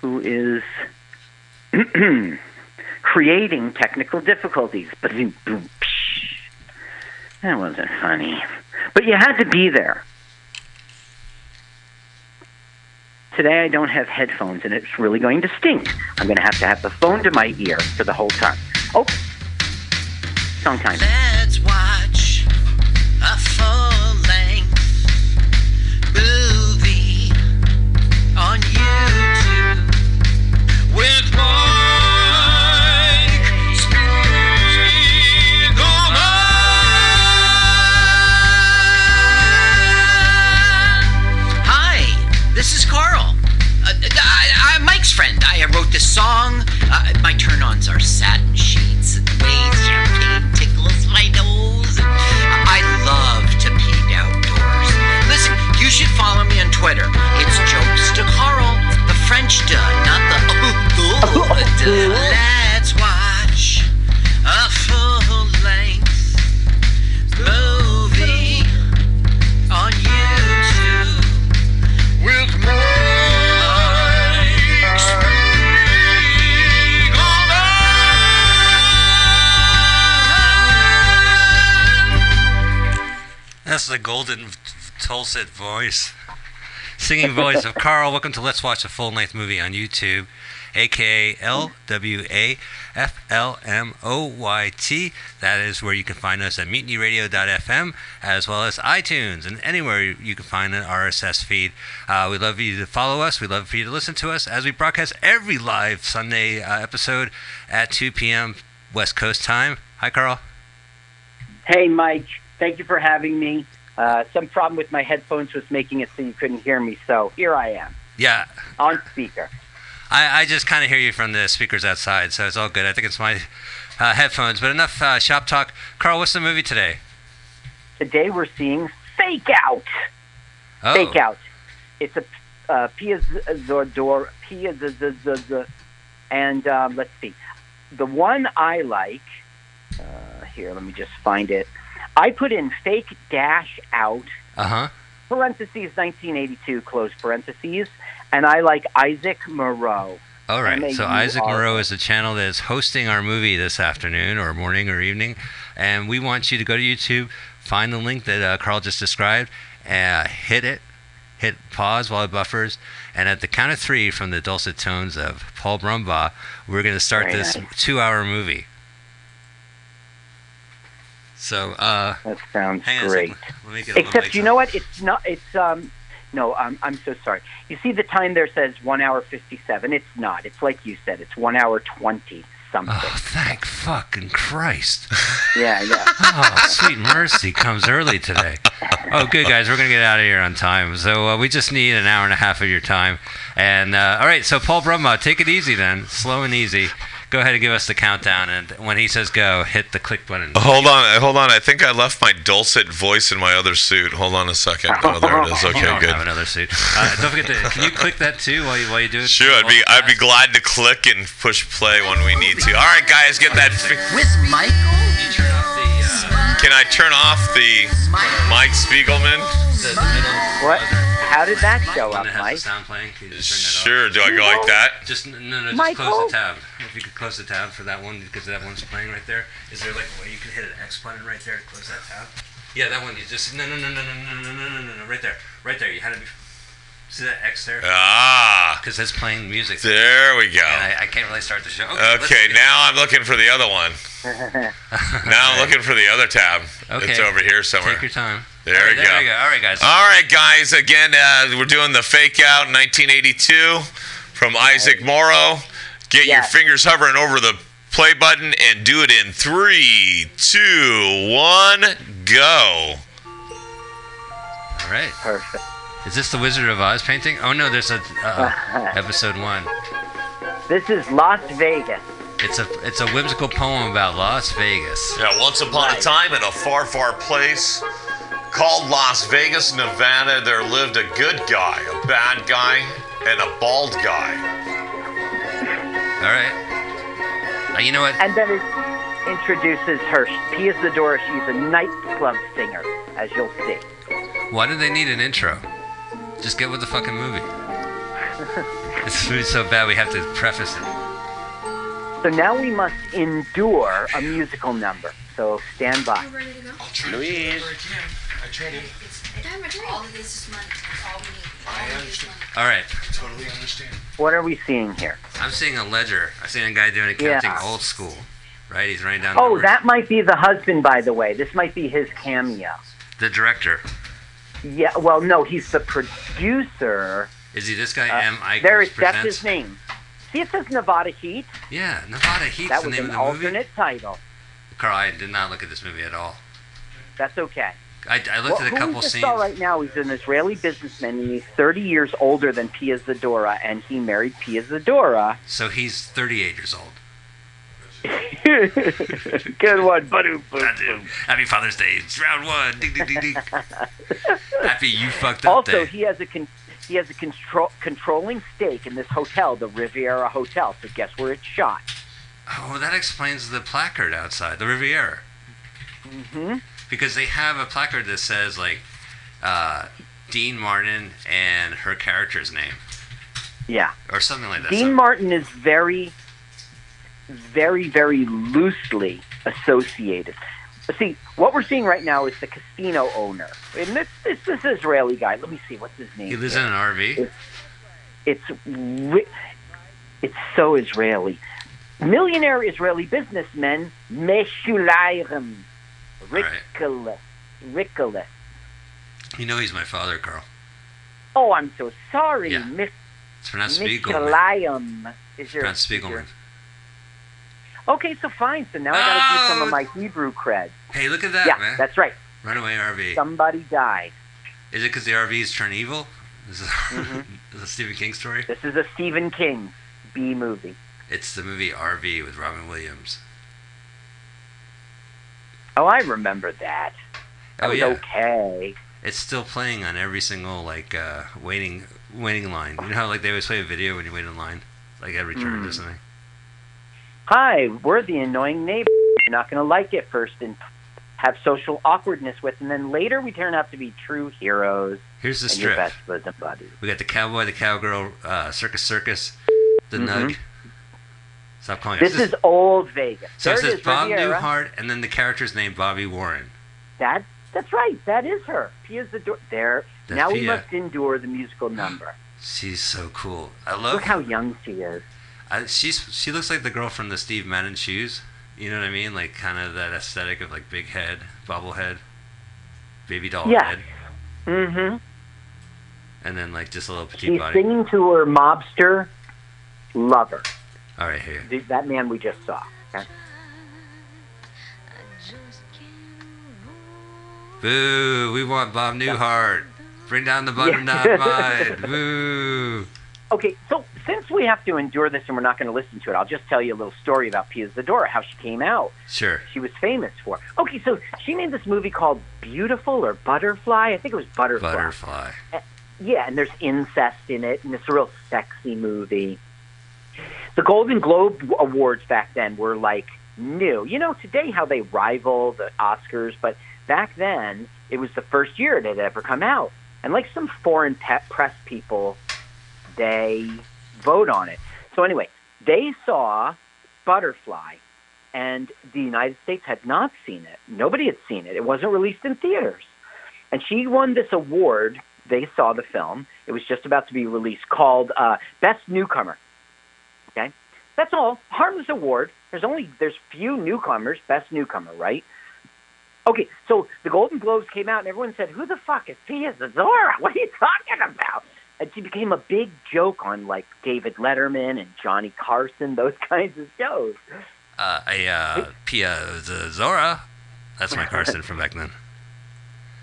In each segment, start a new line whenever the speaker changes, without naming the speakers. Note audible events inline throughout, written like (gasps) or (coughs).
who is (clears throat) creating technical difficulties. That wasn't funny. But you had to be there. Today I don't have headphones and it's really going to stink. I'm going to have to have the phone to my ear for the whole time. Oh, song time.
The
golden Tulsit voice. Singing voice of Carl. Welcome to Let's Watch a Full Length Movie on YouTube, aka L W A F L M O Y T. That is where you can find us at mutinyradio.fm as well as iTunes and anywhere you can find an RSS feed. Uh, we'd love you to follow us. We'd love for you to listen to us as we broadcast every live Sunday uh, episode at 2 p.m. West Coast time. Hi, Carl.
Hey, Mike. Thank you for having me. Uh, some problem with my headphones was making it so you couldn't hear me, so here I am
Yeah,
on speaker.
I, I just kind of hear you from the speakers outside, so it's all good. I think it's my uh, headphones. But enough uh, shop talk. Carl, what's the movie today?
Today we're seeing Fake Out.
Oh,
Fake Out. It's a uh, Pia Zordor, Pia Z- Z- Z- Z- and um, let's see. The one I like, uh, here, let me just find it. I put in Fake Dash Out,
Uh huh.
parentheses 1982, close parentheses, and I like Isaac Moreau.
All right. So
M A U
Isaac Moreau is the channel that is hosting our movie this afternoon, or morning, or evening, and we want you to go to YouTube, find the link that uh, Carl just described, uh, hit it, hit pause while it buffers, and at the count of three, from the dulcet tones of Paul Brumbaugh, we're going to start
Very
this
nice.
two-hour movie. So, uh,
That sounds
hang on a
great.
Let me get all
Except you know what? It's not. It's um. No, um, I'm so sorry. You see, the time there says one hour fifty-seven. It's not. It's like you said. It's one hour twenty something.
Oh, thank fucking Christ.
Yeah, yeah. (laughs)
Oh, sweet mercy comes early today. Oh, good, guys. We're going to get out of here on time. So uh, we just need an hour and a half of your time. And, uh, all right, so Paul Brumbaugh, take it easy then. Slow and easy. Go ahead and give us the countdown. And when he says go, hit the click button.
Hold on, hold on. I think I left my dulcet voice in my other suit. Hold on a second. Oh, there it is. Okay, (laughs)
don't
good.
have another suit. Uh, don't forget to, can you click that too while you, while you do it?
Sure, I'd be I'd be glad to click and push play when we need to. All right, guys, get that. Fi-
With Michael
Can you turn off the, uh,
Can I turn off the Mike Spiegelman?
the, the middle?
What? How did that show up,
that
Mike?
sound playing. Can you just turn that off?
Sure. Do I go like that?
Just no, no, no. Just
Michael?
close the tab. If you could close the tab for that one, because that one's playing right there. Is there like a way you could hit an X button right there to close that tab? Yeah, that one. You just no, no, no, no, no, no, no, no, no, no, no, right there, right there. You had to be. See that X there?
Ah,
Because it's playing music.
there we go.
And I, I can't really start the show. Okay.
Okay, now I'm looking for the other one. Now I'm looking for the other tab.
Okay.
It's over here somewhere.
Take your time.
There
All right,
we
there
go.
we go. All right, guys.
All right, guys. Again, uh, we're doing the fake out 1982 from Isaac Morrow. Get your fingers hovering over the play button and do it in three, two, one, go.
All right.
Perfect.
Is this the Wizard of Oz painting? Oh no, there's a uh, episode one.
This is Las Vegas.
It's a it's a whimsical poem about Las Vegas.
Yeah, once upon a time in a far, far place called Las Vegas, Nevada, there lived a good guy, a bad guy, and a bald guy.
All right. Uh, you know what?
And then it introduces her. She is the Zadora. She's a nightclub singer, as you'll see.
Why do they need an intro? Just get with the fucking movie. (laughs) This movie's so bad we have to preface it.
So now we must endure a musical number. So stand by.
We're ready to go.
I'll try
Louise.
To do whatever I can. I try.
It's time my turn. All of this is money. That's all we need. All
I
we need is
understand.
All right,
I totally understand.
What are we seeing here?
I'm seeing a ledger. I'm seeing a guy doing accounting
Yeah.
old school. Right? He's writing down. There.
Oh,
numbers.
that might be the husband, by the way. This might be his cameo.
The director.
Yeah, well, no, he's the producer.
Is he this guy?
Uh,
M. Ike
there, it- that's his name. See, it says Nevada Heat.
Yeah, Nevada Heat's
That
the
was
name
an
of the movie.
alternate title.
Carl, I did not look at this movie at all.
That's okay.
I, I looked
Well,
at a couple scenes.
saw right now is an Israeli businessman, and he's 30 years older than Pia Zadora, and he married Pia Zadora.
So he's 38 years old. (laughs)
Good one, (laughs) Badoo, boom,
That's it. Happy Father's Day. It's round one. Ding, ding, ding, ding. (laughs) Happy you fucked up
Also,
day.
he has a con- he has a control- controlling stake in this hotel, the Riviera Hotel. So guess where it's shot?
Oh, that explains the placard outside the Riviera.
Mm hmm
Because they have a placard that says like uh, Dean Martin and her character's name
Yeah.
or something like that.
Dean
So-
Martin is very, very, very loosely associated. See, what we're seeing right now is the casino owner. And this, this, this Israeli guy, let me see, what's his name?
he lives in an RV.
It's ri- it's so Israeli. Millionaire Israeli businessman businessmen, Meshulayim,
Right.
Rickolas.
You know he's my father, Carl.
Oh, I'm so sorry,
Yeah.
Mich-
It's pronounced Spiegelman.
Is your,
Pronounced
your-
Spiegelman.
Okay, so fine. So now I got to do some
Oh.
of my Hebrew cred.
Hey, look at that,
yeah,
man.
that's right.
Runaway RV.
Somebody died.
Is it because the RVs turn evil? (laughs) Is it,
Mhm.
is a Stephen King story?
This is a Stephen King B movie.
It's the movie RV with Robin Williams.
Oh, I remember that. That
Oh
was
yeah,
okay.
it's still playing on every single like uh, waiting waiting line. You know how like they always play a video when you wait in line, like every turn
Mm.
or something.
Hi, we're the annoying neighbor. You're not going to like it first and have social awkwardness with, and then later we turn out to be true heroes
Here's the strip.
best bosom buddies.
We got the cowboy, the cowgirl, uh, circus, circus, the
Mhm.
nug. Stop calling
This is old Vegas.
so
there
it says
is,
Bob
Riviera.
Newhart, and then the character's name Bobby Warren.
That, that's right. That is her. Pia Zadora. There.
That's
now we must endure the musical number. (gasps)
She's so cool. I love.
Look how young she is.
I, she's she looks like the girl from the Steve Madden shoes. You know what I mean? Like kind of that aesthetic of like big head, bobblehead, baby doll
Yeah.
head,
Mm-hmm.
and then like just a little petite
She's
body.
singing to her mobster lover,
All right, here.
the, that man we just saw. Okay?
Boo! We want Bob Newhart. Bring down the bottom
Yeah.
dynamite. (laughs) Boo!
Okay, so since we have to endure this and we're not going to listen to it, I'll just tell you a little story about Pia Zadora, how she came out.
Sure.
She was famous for. Okay, so she made this movie called Beautiful or Butterfly. I think it was Butterfly.
Butterfly.
Eh, yeah, and there's incest in it, and it's a real sexy movie. The Golden Globe Awards back then were like new. You know, today how they rival the Oscars, but back then it was the first year it had ever come out. And like some foreign pe- press people, they vote on it. So anyway, they saw Butterfly, and the United States had not seen it. Nobody had seen it. It wasn't released in theaters. And she won this award. They saw the film. It was just about to be released, called uh, Best Newcomer. Okay, that's all. Harmless award. There's only there's few newcomers. Best newcomer, right? Okay, so the Golden Globes came out, and everyone said, "Who the fuck is Pia Zazora? What are you talking about?" And she became a big joke on like David Letterman and Johnny Carson, those (laughs) kinds of shows.
Uh, a uh, Pia Z- Zora. That's my Carson from back then. (laughs)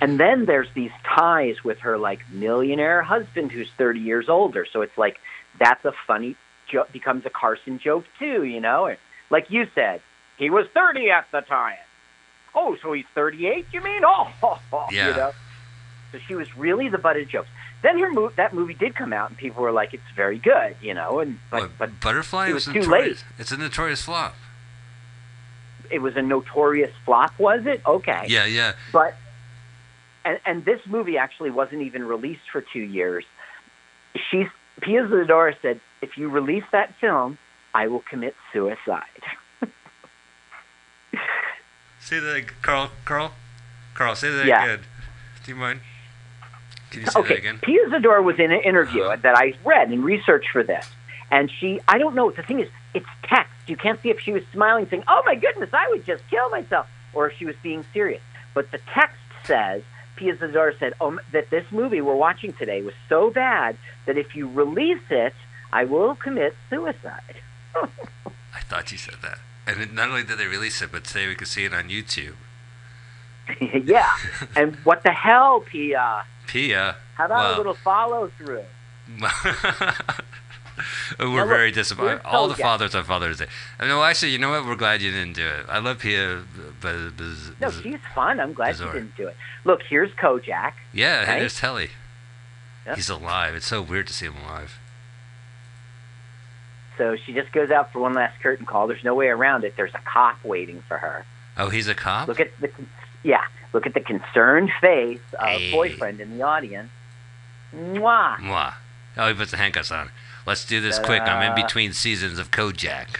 And then there's these ties with her like millionaire husband who's 30 years older. So it's like that's a funny joke, becomes a Carson joke too, you know? And like you said, he was 30 at the time. Oh, so he's 38, you mean? (laughs) Oh, (laughs)
Yeah.
you know? So she was really the butt of jokes. Then her mo- that movie did come out, and people were like, "It's very good," you know. And but
What,
but
Butterfly
it was too
late. It's a notorious flop.
it was a notorious flop, was it? Okay.
Yeah, yeah.
But and and this movie actually wasn't even released for two years. She's Pia Zadora said, "If you release that film, I will commit suicide."
Say that, Carl. Carl. Carl, say that
Yeah.
again. Do you mind? Can you say that
okay,
again?
Pia Zadora was in an interview
Uh-huh.
that I read and researched for this, and she, I don't know. The thing is, it's text. You can't see if she was smiling, saying, "Oh my goodness, I would just kill myself," or if she was being serious. But the text says. Pia Zadora said oh, that this movie we're watching today was so bad that if you release it, I will commit suicide.
I thought you said that. And it, not only did they release it, but today we could see it on YouTube. (laughs)
yeah. (laughs) And what the hell, Pia?
Pia.
How about
Wow.
a little follow through? (laughs)
We're very disappointed.
here's
All the fathers are Father's Day. Uh, No, actually, you know what? We're glad you didn't do it. I love Pia, but,
No, she's fun. I'm glad
Bizarre.
she didn't do it. Look, here's Kojak.
yeah,
right?
there's Telly.
Yep.
He's alive. It's so weird to see him alive.
So she just goes out for one last curtain call. There's no way around it. There's a cop waiting for her.
Oh, he's a cop.
Look at the yeah. Look at the concerned face of
Hey.
boyfriend in the audience. Mwah.
Mwah. Oh, he puts the handcuffs on. Let's do this quick. I'm in between seasons of Kojak.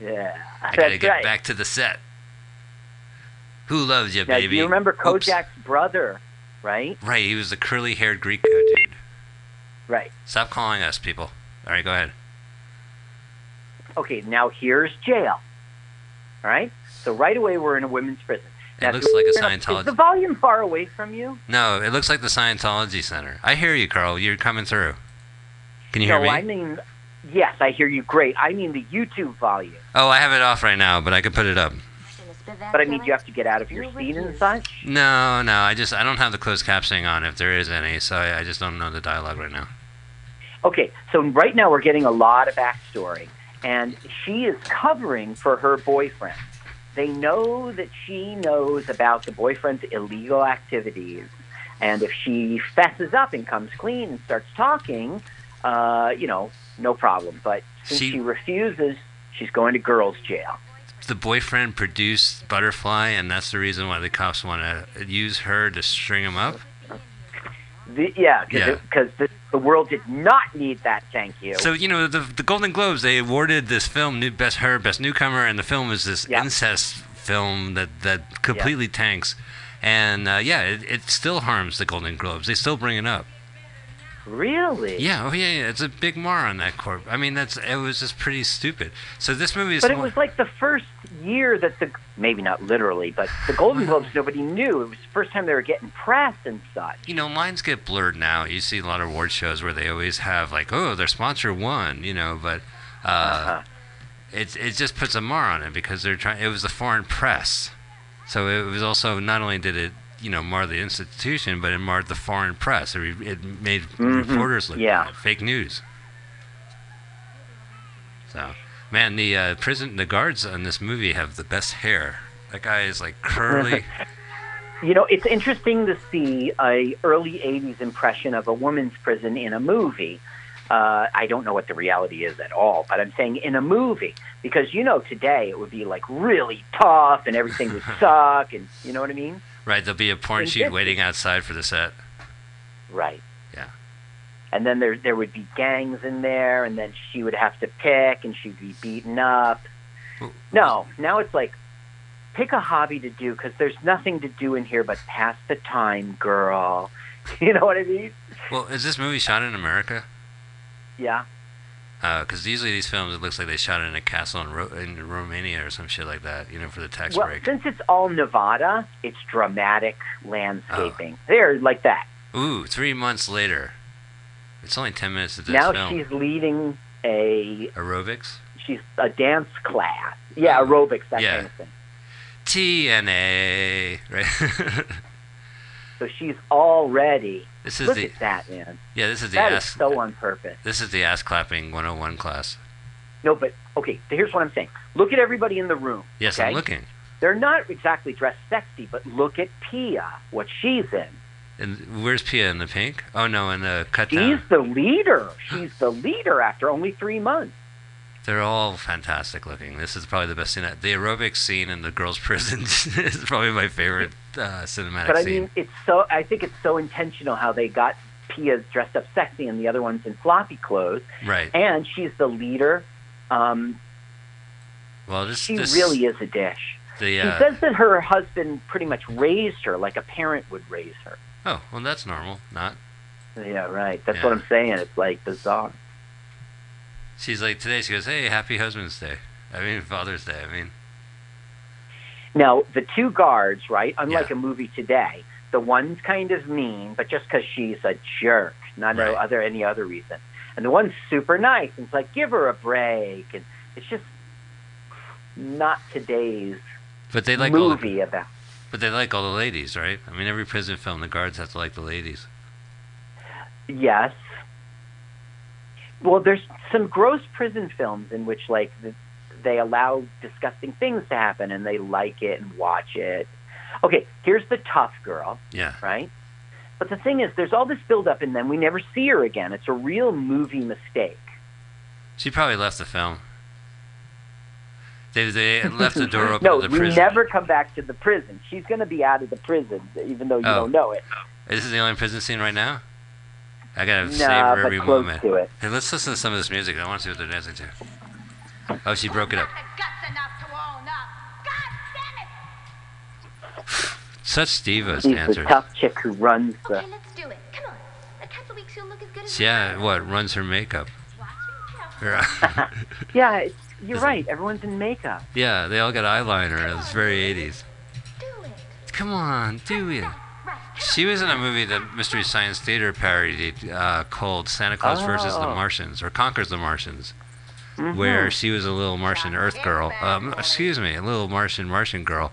Yeah,
I gotta get
right.
back to the set. Who loves you,
now,
baby?
do you remember
Oops.
Kojak's brother? Right,
Right, he was the curly-haired Greek dude.
right.
Stop calling us, people. All right, go ahead.
Okay, now here's jail. All right. So right away we're in a women's prison.
It looks like a Scientology.
Is the volume far away from you?
No, it looks like the Scientology Center. I hear you, Carl. You're coming through. Can you hear
no,
me?
I mean, yes, I hear you great. I mean the YouTube volume.
Oh, I have it off right now, but I can put it up.
But I mean, do you have to get out of your seat and such?
No, no, I just I don't have the closed captioning on if there is any, so I, I just don't know the dialogue right now.
Okay, so right now we're getting a lot of backstory, and she is covering for her boyfriend. They know that she knows about the boyfriend's illegal activities, and if she fesses up and comes clean and starts talking, uh, you know, no problem. But since
She-
she refuses, she's going to girls' jail.
The boyfriend produced Butterfly, and that's the reason why the cops want to use her to string him up.
The, yeah,
Yeah.
because the, the world did not need that. Thank you.
So you know the the Golden Globes they awarded this film new best her best newcomer, and the film is this
Yeah.
incest film that that completely tanks, and uh, yeah, it, it still harms the Golden Globes. They still bring it up.
Really?
Yeah, oh yeah, yeah, it's a big mar on that corp. I mean, that's it was just pretty stupid. So this movie is.
But it was like the first year that the maybe not literally, but the Golden Globes nobody knew. It was the first time they were getting press and such.
you know, lines get blurred now. You see a lot of award shows where they always have like, oh, their sponsor won, you know, but uh,
Uh-huh.
it it just puts a mar on it because they're trying. It was the foreign press, so it was also not only did it you know mar the institution, but it marred the foreign press. It, made
Mhm.
reporters look
Yeah.
bad, fake news. So, man, the uh, prison, the guards in this movie have the best hair. That guy is like curly. (laughs)
You know, it's interesting to see a early '80s impression of a women's prison in a movie. Uh, I don't know what the reality is at all, but I'm saying in a movie because you know today it would be like really tough and everything would (laughs) suck, and you know what I mean?
Right, there'll be a porn shoot waiting outside for the set.
Right.
Yeah.
And then there there would be gangs in there, and then she would have to pick, and she'd be beaten up. No, now it's like pick a hobby to do because there's nothing to do in here but pass the time, girl. (laughs) You know what I mean?
Well, is this movie shot in America?
Yeah.
Uh, because usually these films, it looks like they shot it in a castle in, Ro- in Romania or some shit like that, you know, for the tax
Well,
break.
since it's all Nevada, it's dramatic landscaping. Oh. There, like that.
Ooh, three months later. It's only 10 minutes of this
now
film.
she's leading a
Aerobics?
she's a dance class. Yeah, oh. aerobics, that
Yeah.
kind of thing.
TNA, right? (laughs)
So she's already
this is
look
the
at that, man.
yeah, this is the
That is
ass
so on purpose.
this is the ass clapping 101 class.
No, but okay. Here's what I'm saying. Look at everybody in the room.
Yes,
okay?
I'm looking.
They're not exactly dressed sexy, but look at Pia, what she's in.
And where's Pia in the pink? Oh no, in the cut
She's
down.
the leader. She's the leader after only three months.
They're all fantastic looking. This is probably the best scene. The aerobics scene in the girls' (laughs) prison is probably my favorite uh, cinematic scene.
But I
scene.
mean, it's so. I think it's so intentional how they got Pia's dressed up sexy and the other one's in floppy clothes,
Right.
and she's the leader. Um,
Well, this
she
this
really is a dish.
the
She
uh,
says that her husband pretty much raised her like a parent would raise her.
oh well, that's normal. Not.
Yeah, right. That's
Yeah.
what I'm saying. It's like bizarre.
She's like today. She goes, "Hey, Happy Husband's Day." I mean, Father's Day. I mean,
Now, the two guards, right? Unlike
Yeah.
a movie today, the one's kind of mean, but just because she's a jerk, not no other any other reason. And the one's super nice, and it's like give her a break, and it's just not today's
but they like all the,
movie about.
but they like all the ladies, right? I mean, every prison film, the guards have to like the ladies.
Yes. Well, there's some gross prison films in which like th- they allow disgusting things to happen, and they like it and watch it. Okay, here's the tough girl.
Yeah.
right? But the thing is, there's all this buildup, and then we never see her again. It's a real movie mistake.
She probably left the film. They they (laughs) left the door open
no,
to the
we
prison.
never come back to the prison. She's going to be out of the prison, even though you
Oh.
don't know it.
Is this the only prison scene right now? I gotta
Nah,
savor
but
every
close
moment.
to it.
Hey, let's listen to some of this music. I want to see what they're dancing to. Oh, she broke it up.
Guts (sighs) enough to own up. God damn it!
Such divas
She's the
dancers.
tough chick who runs the.
Okay, let's do it. Come on. A couple weeks you'll look as good as
Yeah, what runs her makeup?
Watching? No. (laughs)
Her- (laughs)
Yeah, it's, you're right. Everyone's in makeup.
yeah, they all got eyeliner. It's very 80s.
Do it.
Come on, do it.
Right.
She was in a movie that Mystery Science Theater parodied uh, called Santa Claus versus the
Oh.
Martians or Conquers the Martians,
Mhm.
where she was a little Martian Earth girl. Um, excuse me, a little Martian Martian girl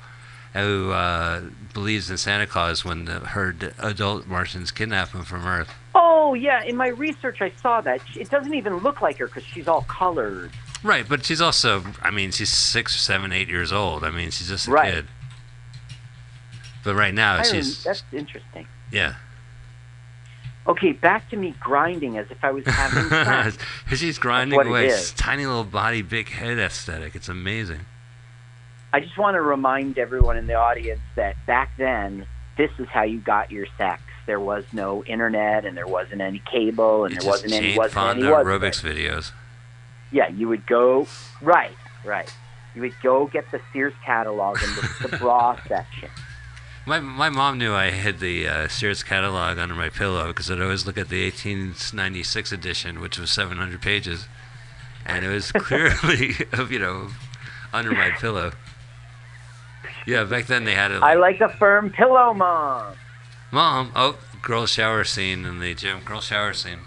who uh, believes in Santa Claus when the, her d- adult Martians kidnap him from Earth.
Oh yeah, in my research I saw that it doesn't even look like her because she's all colored.
Right, but she's also, I mean, she's six, seven, eight years old. I mean, she's just a
Right.
kid. But right now, she's,
that's interesting.
yeah.
Okay, back to me grinding as if I was having (laughs) sex.
she's grinding away. Tiny little body, big head aesthetic. It's amazing.
I just want to remind everyone in the audience that back then, this is how you got your sex. There was no internet, and there wasn't any cable, and there wasn't any wasn't
Fonda
any wasn't
aerobics videos.
Yeah, you would go right, right. You would go get the Sears catalog in the, the bra (laughs) section.
My my mom knew I hid the uh, Sears catalog under my pillow because I'd always look at the 1896 edition, which was 700 pages, and it was (laughs) clearly, (laughs) you know, under my pillow. Yeah, back then they had it.
I
Like,
like a firm pillow, mom.
Mom, oh, girl shower scene in the gym. Girl shower scene.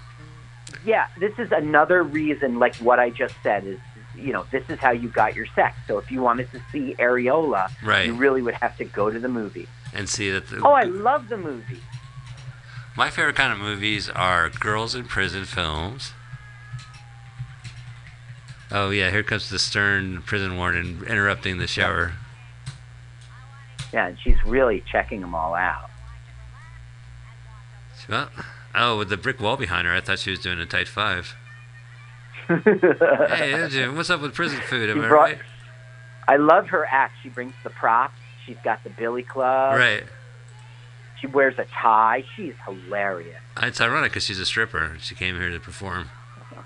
Yeah, this is another reason, like what I just said, is you know this is how you got your sex. So if you wanted to see Areola,
Right.
you really would have to go to the movie.
And see that. The,
Oh, I love the movie.
My favorite kind of movies are girls in prison films. Oh yeah, here comes the stern prison warden interrupting the shower.
Yeah, and she's really checking them all out.
Well, oh, with the brick wall behind her, I thought she was doing a tight five. (laughs) Hey, Jim, what's up with prison food? Am I right?
I love her act. She brings the props. She's got the billy club.
Right.
She wears a tie. She's hilarious.
It's ironic because she's a stripper. She came here to perform. (laughs)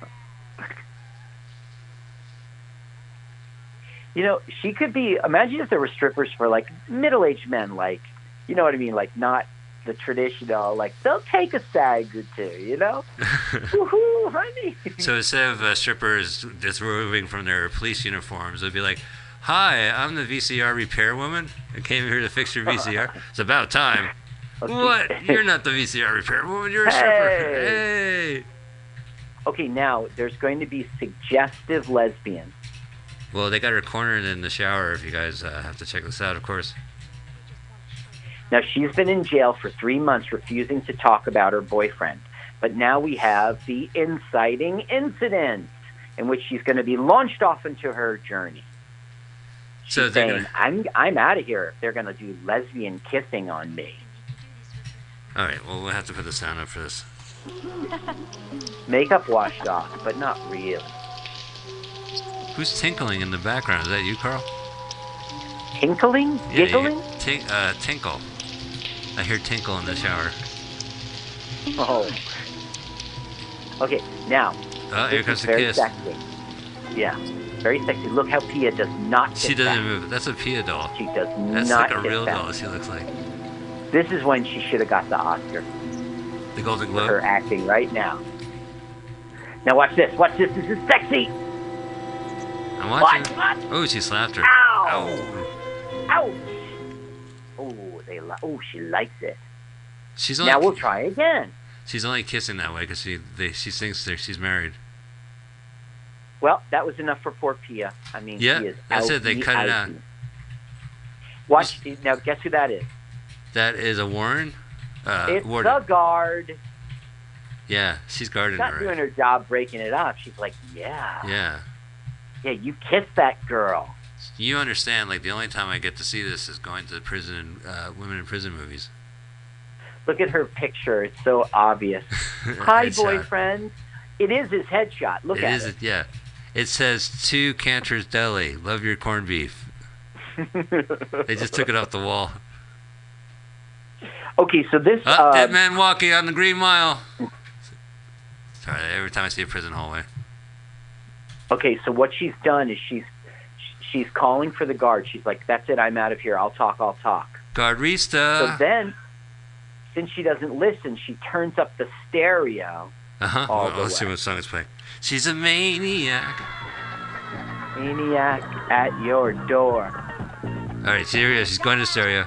You know, she could be. Imagine if there were strippers for like middle-aged men, like you know what I mean, like not the traditional. Like they'll take a sag or two. You know, (laughs) woohoo, honey.
So instead of uh, strippers disrobing from their police uniforms, it'd be like, "Hi, I'm the VCR repair woman. I came here to fix your VCR. It's about time." What? You're not the VCR repair woman. You're a stripper. Hey.
Okay, now there's going to be suggestive lesbians.
Well, they got her cornered in the shower. If you guys uh, have to check this out, of course.
Now, she's been in jail for three months refusing to talk about her boyfriend. But now we have the inciting incident in which she's going to be launched off into her journey.
So
saying, I'm, I'm out of here if they're going to do lesbian kissing on me.
All right. Well, we'll have to put the sound up for this. (laughs)
Makeup washed off, but not really.
Who's tinkling in the background? Is that you, Carl?
Tinkling?
Yeah,
Giggling?
Tink, uh, tinkle. I hear tinkle in the shower.
Oh. Okay, now
Oh, here comes the kiss.
sexy. Yeah, very sexy. Look how Pia does not.
She doesn't
back.
move. That's a Pia doll.
She does
That's
not.
That's like a real
back.
doll. She looks like
This is when she should have got the Oscar
the Golden
for her acting right now. Now watch this. Watch this. This is sexy.
I'm watching.
Watch.
Oh, she slapped her.
Ow.
Ow.
Ouch. Oh, they. Li- oh, she likes it.
She's only
Now we'll try again.
she's only kissing that way because she they, she thinks she's married.
Well, that was enough for poor Pia. I mean,
Yeah, that's it, they cut it out.
Watch now. Guess who that is?
That is a Warren. Uh,
it's
Warden.
the guard.
Yeah, she's guarding
She's not
her.
doing her job breaking it up. She's like, yeah,
Yeah.
yeah, you kissed that girl.
You understand? Like the only time I get to see this is going to the prison, uh, women in prison movies.
Look at her picture. It's so obvious. (laughs) Hi, boyfriend. It is his headshot. Look
It
at
is.
it.
Yeah. It says to Cantor's Deli. Love your corned beef. (laughs) They just took it off the wall.
okay, so this.
Oh,
uh,
dead man walking on the Green Mile. Sorry, every time I see a prison hallway.
Okay, so what she's done is she's she's calling for the guard. She's like, "That's it. I'm out of here. I'll talk. I'll talk." Guardista.
So
then, since she doesn't listen, she turns up the stereo.
Uh huh.
the
let's see
way.
what song is playing. She's a maniac.
Maniac at your door.
All right, Syria, She's going to Syria.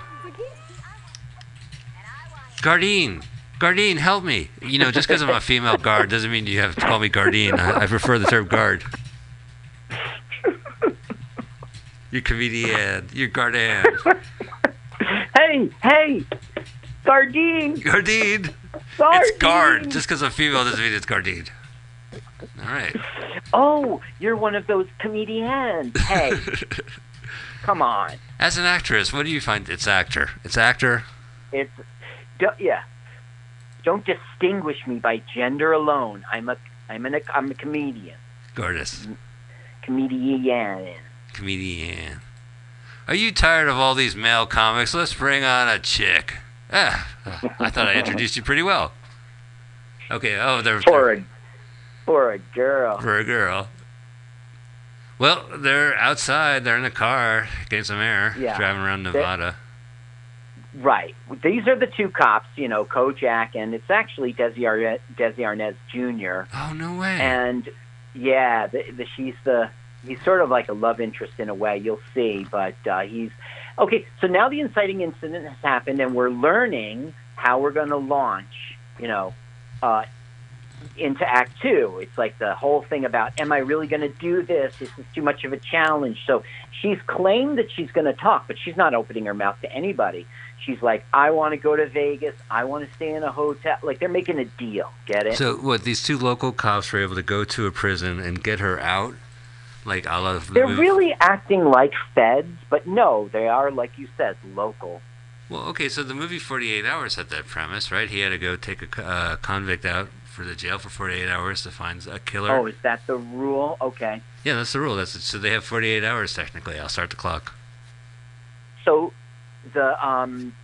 Gardine. Gardine, help me. You know, just because I'm a (laughs) female guard doesn't mean you have to call me Gardine. I, I prefer the term guard. You're comedian. You're Gardan.
Hey, hey, Gardine!
Gardine.
Sardine.
It's guard. Just because I'm female doesn't mean it's Gardine. All right.
Oh, you're one of those comedians. Hey, (laughs) come on.
As an actress, what do you find? It's actor. It's actor.
It's do, yeah. Don't distinguish me by gender alone. I'm a I'm an I'm a comedian.
Gordis.
Comedian.
Comedian. Are you tired of all these male comics? Let's bring on a chick. Ah, I thought I introduced you pretty well. Okay. Oh, they're (laughs)
a for a girl.
for a girl. Well, they're outside. They're in a car, getting some air,
Yeah.
driving around Nevada.
Right. These are the two cops, you know, Kojak, and it's actually Desi, Ar- Desi Arnaz Jr.
Oh no way!
And yeah, the, the, she's the he's sort of like a love interest in a way. You'll see, but uh, he's okay. So now the inciting incident has happened, and we're learning how we're going to launch. You know, uh, into Act Two. It's like the whole thing about, am I really going to do this? This is too much of a challenge. So she's claimed that she's going to talk, but she's not opening her mouth to anybody. She's like, I want to go to Vegas. I want to stay in a hotel. Like they're making a deal. Get it?
so what? These two local cops were able to go to a prison and get her out, like a la the
They're
movie-
really acting like feds, but no, they are, like you said, local.
Well, okay, so the movie 48 Hours had that premise, right? He had to go take a uh, convict out for the jail for 48 hours to find a killer.
Oh, is that the rule? Okay.
Yeah, that's the rule. That's it. So they have 48 hours technically. I'll start the clock.
So the um,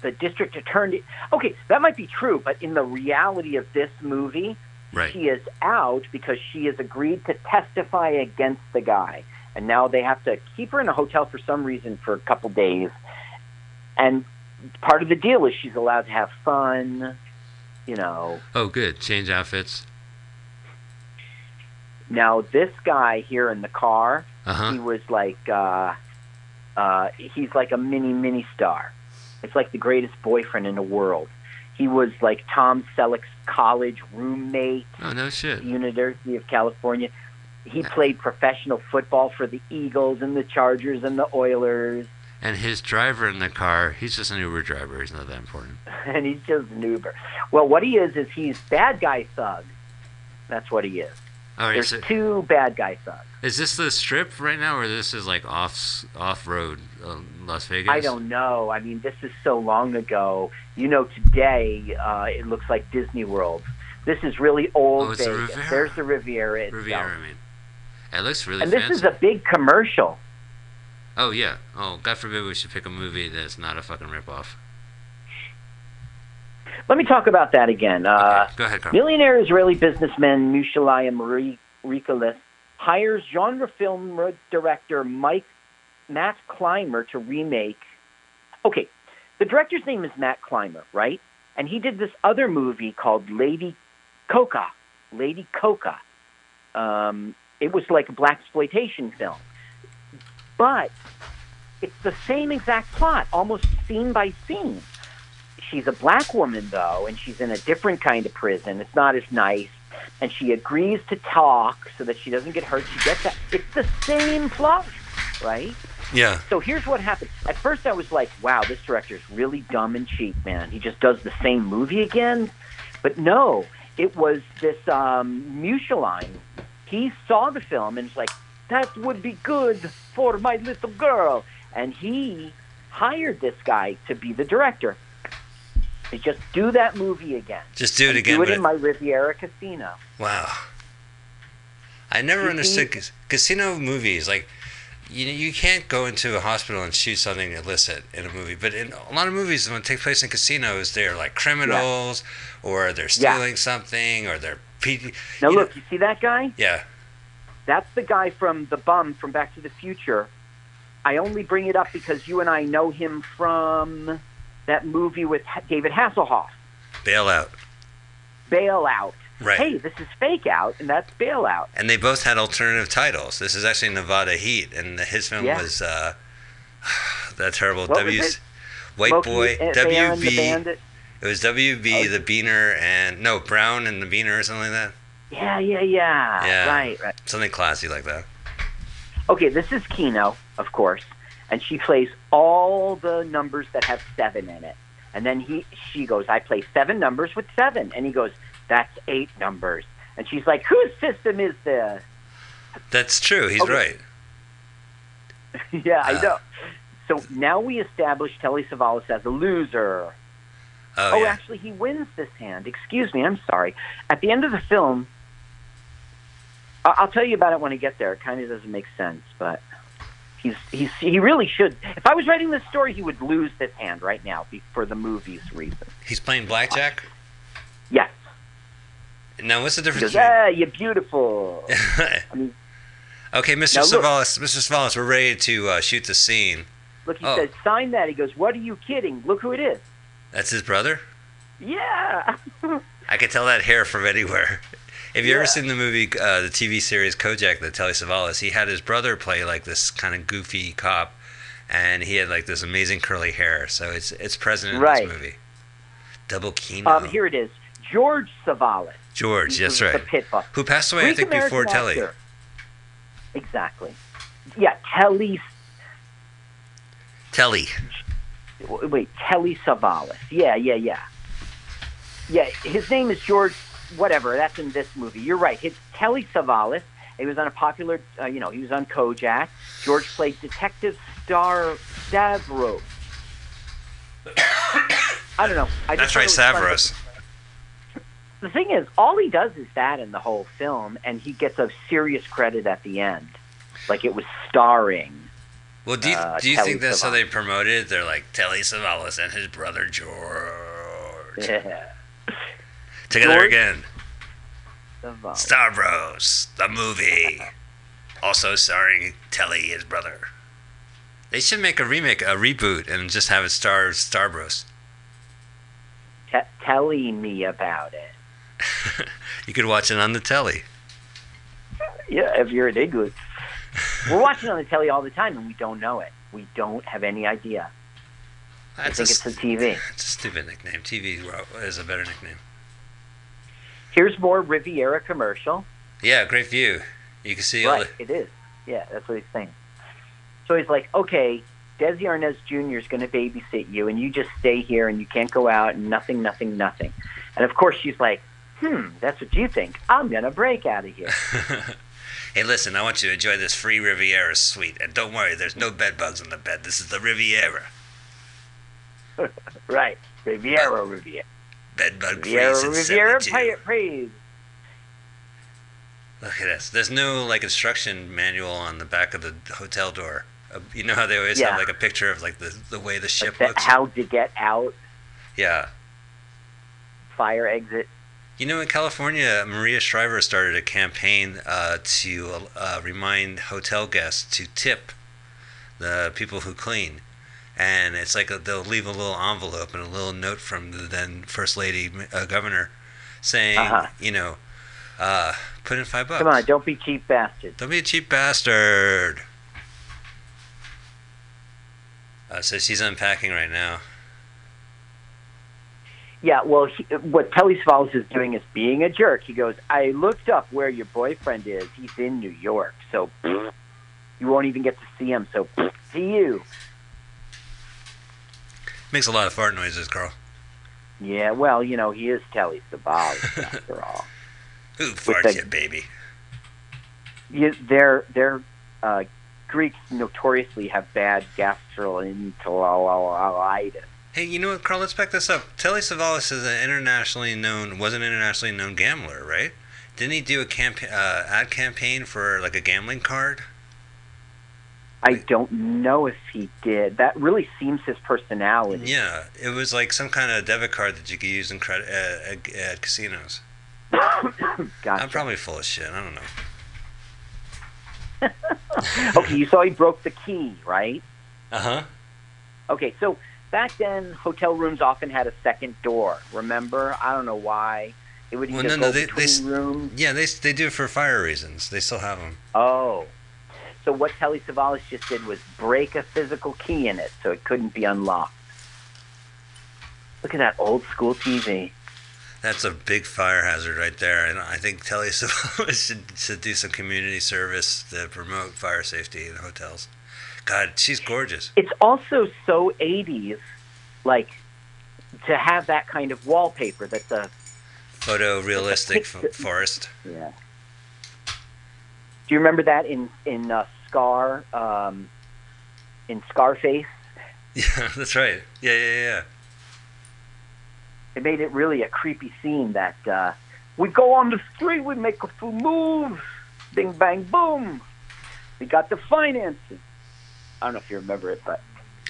the district attorney. Okay, that might be true, but in the reality of this movie,
Right.
she is out because she has agreed to testify against the guy, and now they have to keep her in a hotel for some reason for a couple days. And part of the deal is she's allowed to have fun. You know,
Oh, good. Change outfits.
Now, this guy here in the car,
Uh huh.
he was like, uh, uh, he's like a mini mini star. It's like the greatest boyfriend in the world. He was like Tom Selleck's college roommate
Oh no shit.
University of California. He played professional football for the Eagles and the Chargers and the Oilers,
And his driver in the car, he's just an Uber driver. He's not that important. (laughs)
and he's just an Uber. Well, what he is is he's bad guy thug. That's what he is.
Right.
There's
So
two bad guy thugs.
is this the strip right now, or this is like off off road, uh, Las Vegas?
I don't know. I mean, this is so long ago. You know, today uh, it looks like Disney World. This is really old
Oh, it's the
Vegas.
Riviera.
There's the Riviera itself.
Riviera, I mean. It looks really
and this is a big commercial.
Oh yeah. Oh, God forbid we should pick a movie that's not a fucking ripoff.
Let me talk about that again. Uh,
Go ahead, Carl.
Millionaire Israeli businessman Mushalayim Rikalis hires genre film director Mike Matt Clymer to remake. Okay, the director's name is Matt Clymer, right? And he did this other movie called Lady Cocoa. Lady Cocoa. Um, it was like a black exploitation film, but it's the same exact plot, almost scene by scene. She's a black woman though, and she's in a different kind of prison. It's not as nice, and she agrees to talk so that she doesn't get hurt. She gets that. It's the same plot, right?
Yeah.
So here's what happened. At first, I was like, "Wow, this director's really dumb and cheap, man. He just does the same movie again." But no, it was this um, Mushaline. He saw the film and was like, "That would be good for my little girl," and he hired this guy to be the director. To just do that movie again.
Just do it again.
Do it in my Riviera Casino.
Wow. I never
You
understood
see-
casino movies. Like, you know, you can't go into a hospital and shoot something illicit in a movie. But in a lot of movies, when it takes place in casinos, they're like criminals, or they're
Yeah.
stealing something, or they're.
Now
you know-
look, you see that guy?
yeah.
That's the guy from the bum from Back to the Future. I only bring it up because you and I know him from that movie with David Hasselhoff,
Bailout.
Bailout.
Right.
Hey, this is Fake Out, and that's Bailout.
And they both had alternative titles. This is actually Nevada Heat, and his film
Yeah.
was uh, (sighs) that terrible
What
W.
it?
White
Smokey
Boy
and Bear and the
WB. It was WB
Oh.
the Beaner and no Brown and the Beaner or something like that.
Yeah, yeah, yeah.
Yeah.
Right, right.
Something classy like that.
Okay, this is Keno, of course, and she plays all the numbers that have seven in it. And then he, she goes, I play seven numbers with seven, and he goes, that's eight numbers. And she's like, whose system is this?
That's true. He's
Okay.
right. (laughs)
yeah, I
Uh.
know. So now we establish Telly Savalas as a loser.
Oh,
Oh,
yeah.
actually, he wins this hand. Excuse me, I'm sorry. At the end of the film, I- I'll tell you about it when I get there. It kind of doesn't make sense, but he's he's he really should. If I was writing this story, he would lose this hand right now for the movie's reason.
He's playing blackjack.
Yes,
Now, what's the
he
difference?
goes, ah, you're beautiful. (laughs) I mean,
okay, Mr. Savalas, Mr. Savalas, we're ready to uh, shoot the scene.
look, he
Oh.
says, sign that. He goes, what are you kidding? Look who it is.
That's his brother.
Yeah. (laughs)
I can tell that hair from anywhere. Have you
Yeah.
ever seen the movie, uh, the TV series Kojak, the Telly Savalas? He had his brother play like this kind of goofy cop, and he had like this amazing curly hair. So it's it's present in
Right.
this movie. Double Keno.
um, here it is. George Savalas.
George,
yes,
right.
The pit bull.
Who passed away, I think,
Greek
before
American
Telly.
actor. Exactly. Yeah, Telly.
Telly.
Wait, Telly Savalas. Yeah, yeah, yeah. Yeah, his name is George. Whatever. That's in this movie. You're right. It's Telly Savalas. He was on a popular. Uh, you know, he was on Kojak. George played Detective Star Stavros. (coughs) I don't know. I
That's
just
right,
thought it was fun.
Stavros.
The thing is, all he does is that in the whole film, and he gets a serious credit at the end, like it was starring.
Well, do you,
Uh,
do you
Telly
think that's how they promoted it? They're like Telly Savalas and his brother George.
Yeah. (laughs)
Together
George?
again.
Savalas.
Stavros, the movie. (laughs) Also starring Telly, his brother. They should make a remake, a reboot, and just have it star Starbros.
Te- telling me about it. (laughs)
You could watch it on the telly.
Yeah, if you're an English. We're watching on the telly all the time, and we don't know it. We don't have any idea. I think
a,
it's the TV.
it's a stupid nickname. TV is a better nickname.
Here's more Riviera commercial.
Yeah, great view. You can see all
Right, it is. Yeah, that's what he's saying. So he's like, okay, Desi Arnaz Jr. is going to babysit you, and you just stay here, and you can't go out, and nothing, nothing, nothing. And of course, she's like, hmm, that's what you think. I'm going to break out of here. (laughs)
hey, listen, I want you to enjoy this free Riviera suite, and don't worry, there's no bed bugs on the bed. This is the Riviera. (laughs)
right. Riviera, Riviera.
Bed bug free
Riviera, Riviera,
72.
pay it, praise.
Look at this. There's no like instruction manual on the back of the hotel door. Uh, you know how they always
Yeah.
have like a picture of like the the way the ship
That-
looks.
how to get out.
yeah.
fire exit.
You know, in California, Maria Shriver started a campaign uh, to uh, remind hotel guests to tip the people who clean. And it's like a, they'll leave a little envelope and a little note from the then First Lady uh, Governor saying,
Uh-huh.
you know, uh, put in five bucks.
Come on, don't be cheap bastard.
Don't be a cheap bastard. Uh, so she's unpacking right now.
Yeah, well, he, what Telly Savalas is doing is being a jerk. He goes, I looked up where your boyfriend is. He's in New York, so (laughs) you won't even get to see him. So (laughs) see you.
Makes a lot of fart noises, Carl.
Yeah, well, you know, he is Telly Savalas (laughs) after all.
Who farts you, baby?
You, they're they're uh, Greeks notoriously have bad gastroenteritis.
Hey, you know what, Carl? Let's back this up. Telly Savalas is an internationally known, was an internationally known gambler, right? Didn't he do a camp, uh, ad campaign for like a gambling card?
I don't know if he did. That really seems his personality.
Yeah, it was like some kind of debit card that you could use in credit uh, at, at casinos. (coughs)
Gotcha.
I'm probably full of shit. I don't know. (laughs)
okay, you saw he broke the key, right?
Uh huh.
Okay, so back then, hotel rooms often had a second door. Remember? I don't know why. It would
Well,
either
no,
go
no, they- they
between
s-
rooms.
Yeah, they they do it for fire reasons. They still have them.
Oh. So what Telly Savalas just did was break a physical key in it so it couldn't be unlocked. Look at that old school TV.
That's a big fire hazard right there, and I think Telly (laughs) Savalas should, should do some community service to promote fire safety in hotels. God, she's gorgeous.
It's also so 80s, like, to have that kind of wallpaper that the.
Photorealistic f- forest.
Yeah. Do you remember that in, in uh, Scar, um, in Scarface? (laughs)
Yeah, that's right. Yeah, yeah, yeah.
It made it really a creepy scene that uh, we go on the street, we make a few moves, bing, bang, boom. We got the financing. I don't know if you remember it, but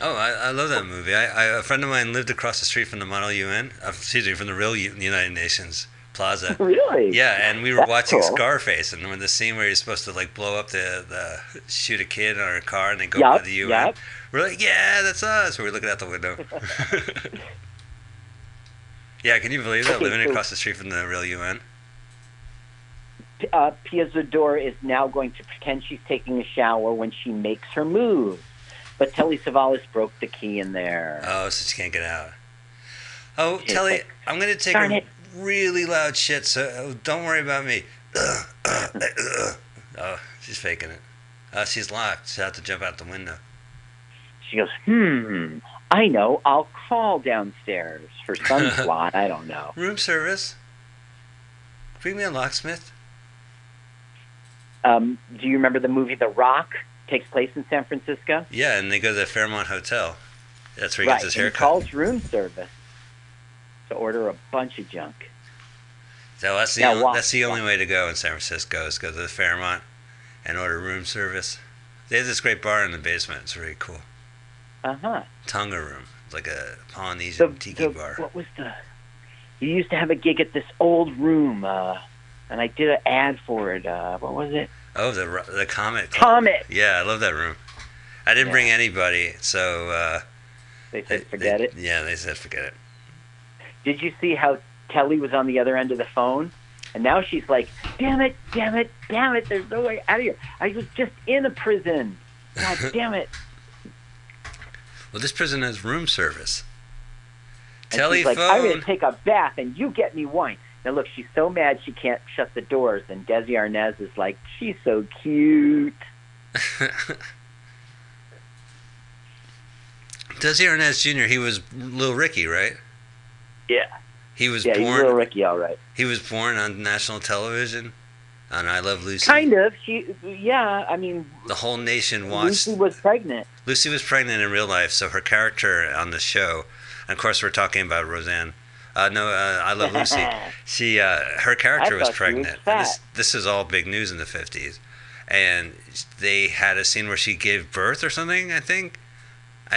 Oh, I, I love that movie. I, I a friend of mine lived across the street from the Model UN. Uh, excuse me, from the real U- United Nations Plaza. (laughs)
really?
Yeah, and we were
That's
watching
cool.
Scarface, and when the scene where you're supposed to like blow up the, the shoot a kid on a car and then go
Yup,
to the UN,
yup.
we're like, yeah, that's us. We're looking out the window. (laughs) yeah, can you believe that
Okay,
living
so-
across the street from the real UN?
uh, Pia Zadora is now going to pretend she's taking a shower when she makes her move. But Telly Savalas broke the key in there.
Oh, so she can't get out. Oh, Telly, I'm gonna take
darn
a
it.
Really loud shit, so uh, don't worry about me. (coughs) oh, she's faking it. Uh, she's locked. She'll have to jump out the window.
She goes, hmm, I know. I'll call downstairs for (laughs) some slot. I don't know.
Room service. Bring me a locksmith.
Um, do you remember the movie The Rock? Takes place in San Francisco.
Yeah, and they go to the Fairmont Hotel. That's where he
right.
gets his
and he calls room service to order a bunch of junk.
So that's the only, that's the only way to go in San Francisco is go to the Fairmont and order room service. They have this great bar in the basement. It's very cool.
Uh huh.
Tonga room. It's like a
The,
Polynesian tiki
the-
bar.
what was the? You used to have a gig at this old room, uh, and I did an ad for it. Uh, what was it?
Oh, the the Comet. Club.
Comet.
Yeah, I love that room. I didn't
Yeah.
bring anybody, so uh,
They
they-
said, forget
they-
it.
Yeah, they said forget it.
Did you see how Kelly was on the other end of the phone? And now she's like, damn it, damn it, damn it, there's no way out of here. I was just in a prison. God (laughs) damn it.
Well, this prison has room service.
And she's like, I'm going to take a bath and you get me wine. Now, look, she's so mad she can't shut the doors. And Desi Arnaz is like, she's so cute. (laughs)
Desi Arnaz Jr. He was Little Ricky, right?
Yeah.
He was
Yeah, he's
born.
little Ricky, all right.
He was born on national television on I Love Lucy.
Kind of. She, yeah, I mean,
The whole nation watched.
Lucy was pregnant.
Lucy was pregnant in real life, so her character on the show, and of course we're talking about Roseanne. Uh, no, uh, I Love Lucy. (laughs) She, uh, her character
I
was
she was
pregnant. this, this is all big news in the fifties, and they had a scene where she gave birth or something. I think.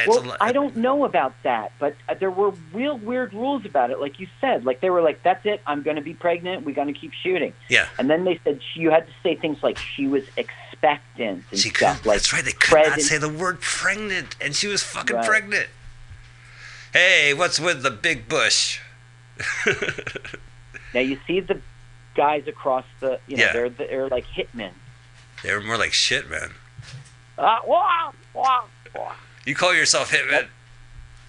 Well, I don't know about that, but uh, there were real weird rules about it, like you said. Like they were like, "That's it. I'm going to be pregnant. We're going to keep shooting."
Yeah.
And then they said she, you had to say things like she was expectant and
She
stuff. Like
that's right. They could not say the word pregnant, and she was fucking
Right.
pregnant. Hey, what's with the big bush? (laughs)
Now you see the guys across the, you know,
Yeah.
they're they're like hitmen.
They were more like shit, man.
Uh, wah, wah, wah.
You call yourself Hitman?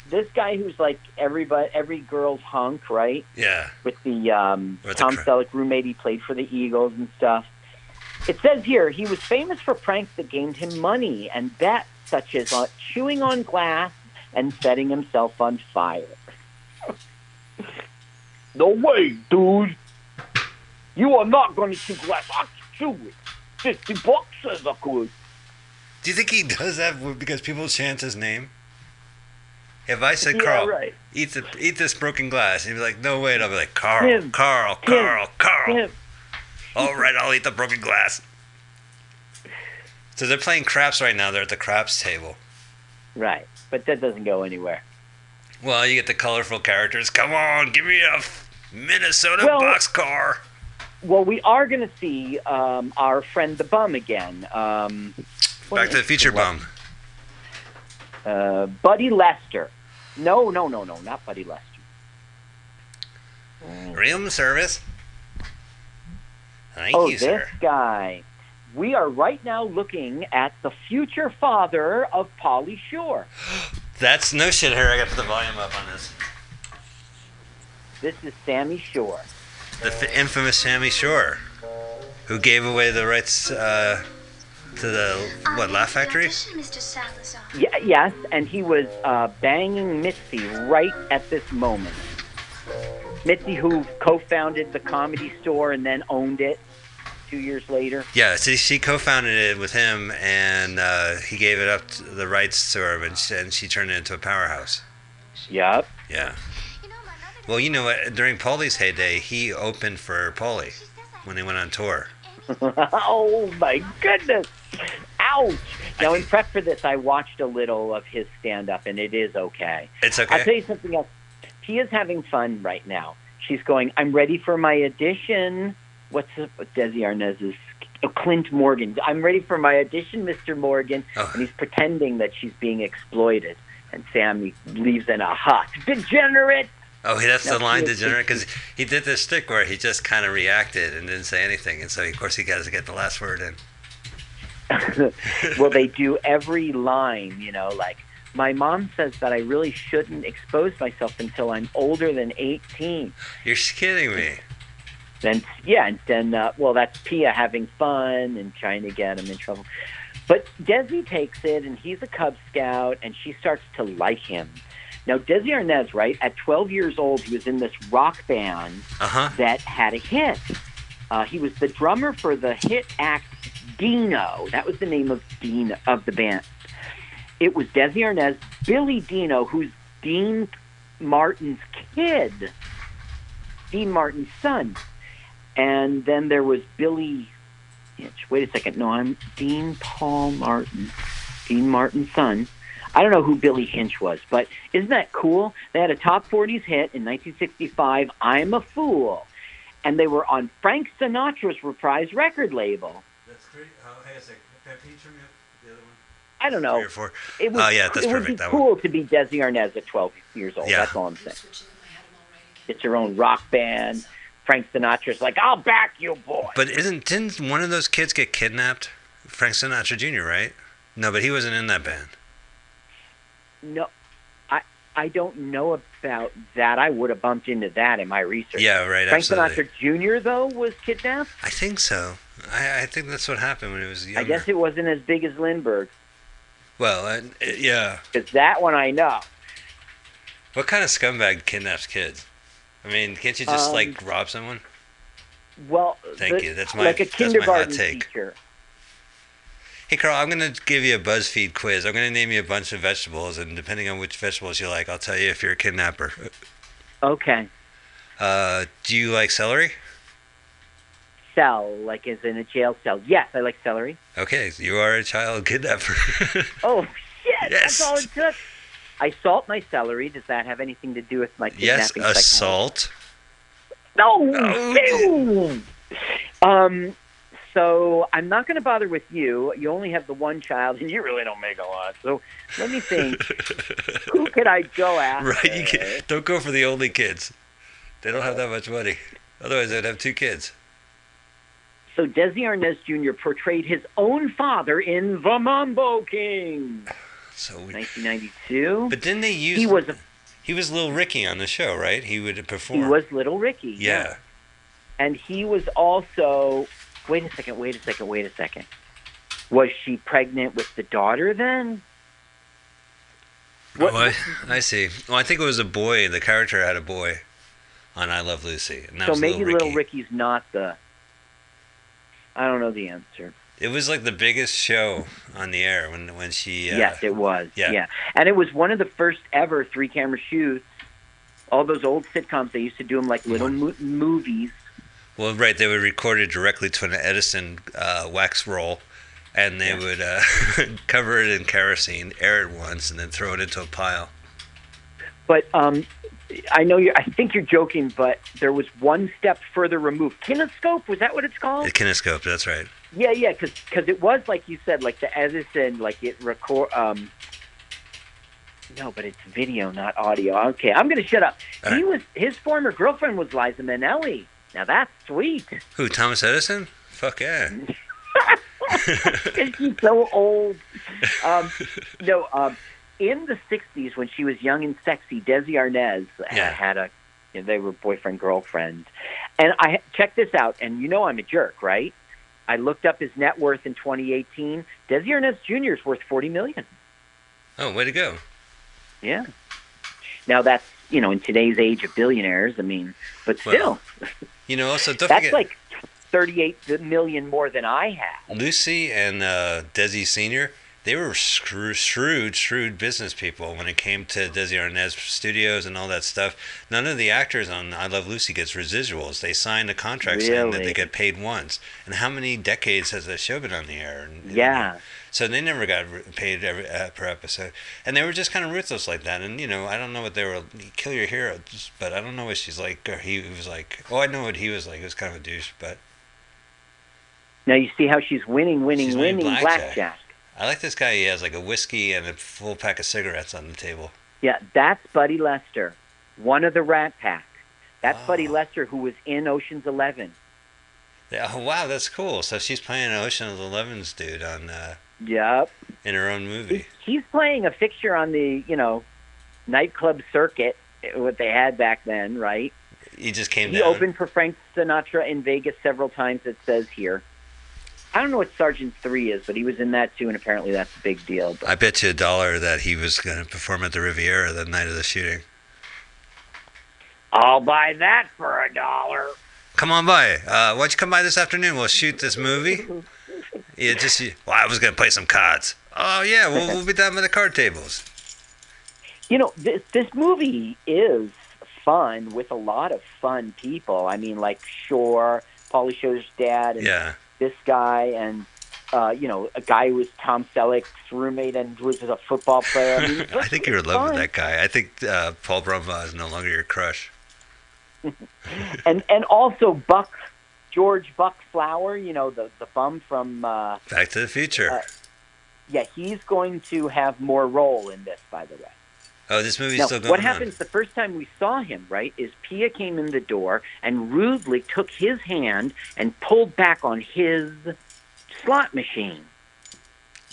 This guy who's like everybody, every girl's hunk, right?
Yeah.
With the um,
With the
Tom
cra-
Selleck roommate, he played for the Eagles and stuff. It says here he was famous for pranks that gained him money and bets such as uh, chewing on glass and setting himself on fire. (laughs) no way, dude. You are not going to chew glass. I'll chew it. Fifty bucks says I could.
Do you think he does that because people chant his name? If I said
Yeah,
Carl,
right.
eat the eat this broken glass, he'd be like, "No way!" And I'll be like, "Carl,
Him.
Carl,
Him.
Carl, Carl."
Him.
All right, I'll eat the broken glass. So they're playing craps right now. They're at the craps table.
Right, but that doesn't go anywhere.
Well, you get the colorful characters. Come on, give me a Minnesota
Well-
boxcar.
Well, we are going to see um, our friend the bum again. Um,
Back to the
feature
Bum.
Uh, Buddy Lester. No, no, no, no, not Buddy Lester.
Room service. Thank
oh,
you,
this
sir.
guy. We are right now looking at the future father of Pauly Shore. (gasps)
That's no shit here. I got to put the volume up on this.
This is Sammy Shore.
The f- infamous Sammy Shore, who gave away the rights uh, to the what Laugh Factory.
Mr. Salazar.
Yeah, yes, and he was uh, banging Mitzi right at this moment. Mitzi, who co-founded the Comedy Store and then owned it two years later.
Yeah, so she co-founded it with him, and uh, he gave it up to the rights to her, and she, and she turned it into a powerhouse.
Yep.
Yeah.
You know, my mother
Well, you know what? During Pauly's heyday, he opened for Paulie when they went on tour. (laughs)
oh my goodness! Ouch! Now, in prep for this, I watched a little of his stand-up, and it is okay.
It's okay.
I'll tell you something else. He is having fun right now. She's going. I'm ready for my audition. What's the, Desi Arnaz's? Oh, Clint Morgan. I'm ready for my audition, Mr. Morgan.
Oh.
And he's pretending that she's being exploited. And Sammy leaves in a hut. Degenerate.
Oh, that's the line, degenerate, because he did this stick where he just kind of reacted and didn't say anything, and so of course he got to get the last word in. (laughs)
well, they do every line, you know, like, my mom says that I really shouldn't expose myself until I'm older than 18.
You're kidding me.
Then, yeah, and then, uh, well, that's Pia having fun and trying to get him in trouble. But Desi takes it, and he's a Cub Scout, and she starts to like him. Now, Desi Arnaz, right, at 12 years old, he was in this rock band
Uh huh.
that had a hit. Uh, he was the drummer for the hit act Dino. That was the name of Dean of the band. It was Desi Arnaz, Billy Dino, who's Dean Martin's kid, Dean Martin's son, and then there was Billy. Hinsche. Wait a second. No, I'm Dean Paul Martin, Dean Martin's son. I don't know who Billy Hinsche was, but isn't that cool? They had a top 40s hit in 1965, I'm a Fool. And they were on Frank Sinatra's Reprise record label.
That's three. Oh, hey, is it Feature the other one?
I don't know.
Three or four.
It was,
Oh, yeah, that's
it would be
that one.
cool to be Desi Arnaz at 12 years old.
Yeah.
That's all I'm saying. It's your own rock band. Frank Sinatra's like, I'll back you, boy.
But isn't didn't one of those kids get kidnapped? Frank Sinatra Jr. Right? No, but he wasn't in that band.
No, I I don't know about that. I would have bumped into that in my research.
Yeah, right.
Frank
absolutely.
Sinatra Jr. though was kidnapped.
I think so. I, I think that's what happened when he was younger.
I guess it wasn't as big as Lindbergh
Well, uh, yeah.
because that one I know.
What kind of scumbag kidnaps kids? I mean, can't you just
Um,
like rob someone?
Well,
Thank
the-
you. That's my-
like a
that's my hot
kindergarten
take.
teacher.
Hey, Carl, I'm going to give you a BuzzFeed quiz. I'm going to name you a bunch of vegetables, and depending on which vegetables you like, I'll tell you if you're a kidnapper.
Okay,
Uh, do you like celery?
cell like as in a jail cell. Yes, I like celery.
Okay, you are a child kidnapper. (laughs)
Oh shit!
Yes.
That's all it took. I salt my celery. Does that have anything to do with my
Yes,
kidnapping? psychology?
assault.
No.
Oh,
no. Um. So I'm not going to bother with you. You only have the one child, and you really don't make a lot. So let me think. (laughs) Who could I go after?
Right, you can, don't go for the only kids. They don't have that much money. Otherwise, they'd have two kids.
So Desi Arnaz Jr. portrayed his own father in The Mambo King,
So, we,
1992.
but then they used
he was a,
he was Little Ricky on the show, right? He would perform.
he was Little Ricky.
yeah.
and he was also. Wait a second. Wait a second. Wait a second. Was she pregnant with the daughter then? What-
Oh, I, I see. Well, I think it was a boy. The character had a boy on I Love Lucy. And that
so
was
maybe
Little
Little Ricky's not the. I don't know the answer.
It was like the biggest show on the air when when she. Uh,
yes, it was.
yeah.
and it was one of the first ever three camera shoots. All those old sitcoms, they used to do them like little mo- movies.
Well, right. They would record it directly to an Edison uh, wax roll, and they
Yeah.
would uh, (laughs) cover it in kerosene, air it once, and then throw it into a pile.
But um, I know you. I think you're joking, but there was one step further removed. Kinescope was that what it's called?
The kinescope. That's right.
Yeah, yeah, because it was like you said, like the Edison, like it record. Um, no, but it's video, not audio. Okay, I'm gonna shut up.
All
He
right.
was his former girlfriend was Liza Minnelli. Now that's sweet.
Who? Thomas Edison? Fuck yeah. (laughs) (laughs)
Because she's so old. Um, no, um, in the '60s when she was young and sexy, Desi Arnaz
Yeah.
had a. You know, they were boyfriend girlfriend, and I check this out. And you know I'm a jerk, right? I looked up his net worth in 2018. Desi Arnaz Jr. is worth 40 million.
Oh, way to go.
Yeah. Now that's you know in today's age of billionaires. I mean, but still,
Well, (laughs) You know, so don't
that's
forget
like 38 million more than I have.
Lucy and uh, Desi Senior. They were screw- shrewd, shrewd business people when it came to Desi Arnaz Studios and all that stuff. None of the actors on I Love Lucy gets residuals. They signed a contract saying that they get paid once. And how many decades has that show been on the air?
Yeah.
So they never got paid every, uh, per episode, and they were just kind of ruthless like that. And you know, I don't know what they were. Kill your hero, just- but I don't know what she's like. Or he was like. Oh, I know what he was like. He was kind of a douche, but
Now you see how she's winning, winning,
She's winning blackjack.
blackjack.
I like this guy. He has like a whiskey and a full pack of cigarettes on the table.
Yeah, that's Buddy Lester, one of the Rat Pack. That's Buddy
Oh.
Lester who was in Ocean's Eleven.
Yeah, oh, wow, that's cool. So she's playing Ocean's Eleven's dude on uh,
Yep.
in her own movie.
he's playing a fixture on the you know nightclub circuit, eh, what they had back then, right?
He just came
He
down.
opened for Frank Sinatra in Vegas several times. It says here. I don't know what Sergeant Three is, but he was in that too, and apparently that's a big deal. But
I bet you a dollar that he was going to perform at the Riviera the night of the shooting.
I'll buy that for a dollar.
Come on by. Uh, why don't you come by this afternoon? We'll shoot this movie. (laughs) Yeah, just well, I was going to play some cards. Oh yeah, we'll, we'll be down by the card tables.
You know, this this movie is fun with a lot of fun people. I mean, like Shore, Pauly Shore's dad, and
Yeah.
this guy, and uh, you know, a guy who was Tom Selleck's roommate and was a football player. I, mean, (laughs)
I think you're in love with that guy. I think uh, Paul Brumbaugh is no longer your crush. (laughs)
and and also Buck George Buck Flower, you know, the the bum from uh,
Back to the Future.
Uh, yeah, he's going to have more role in this, by the way.
oh, this movie's
Now,
still going
what
on.
happens the first time we saw him, right, is Pia came in the door and rudely took his hand and pulled back on his slot machine,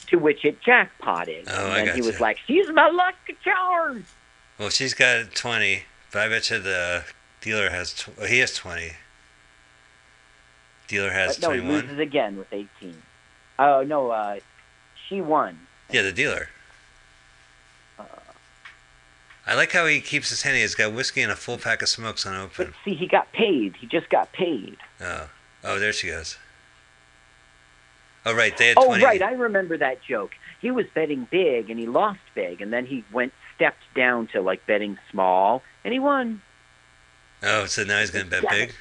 to which it jackpotted.
Oh,
and he
gotcha.
was like, she's my lucky charm.
Well, she's got 20, but I bet you the dealer has. Tw- he has 20. Dealer has
But no, he
21.
loses again with 18. Oh, no, uh, she won.
Yeah, the dealer.
Uh.
I like how he keeps his hand. He's got whiskey and a full pack of smokes unopened.
see, he got paid. He just got paid.
Oh, oh, there she goes. Oh, right, they had
Oh,
20.
right. I remember that joke. He was betting big and he lost big, and then he went stepped down to like betting small, and he won.
Oh, so now he's going to bet big?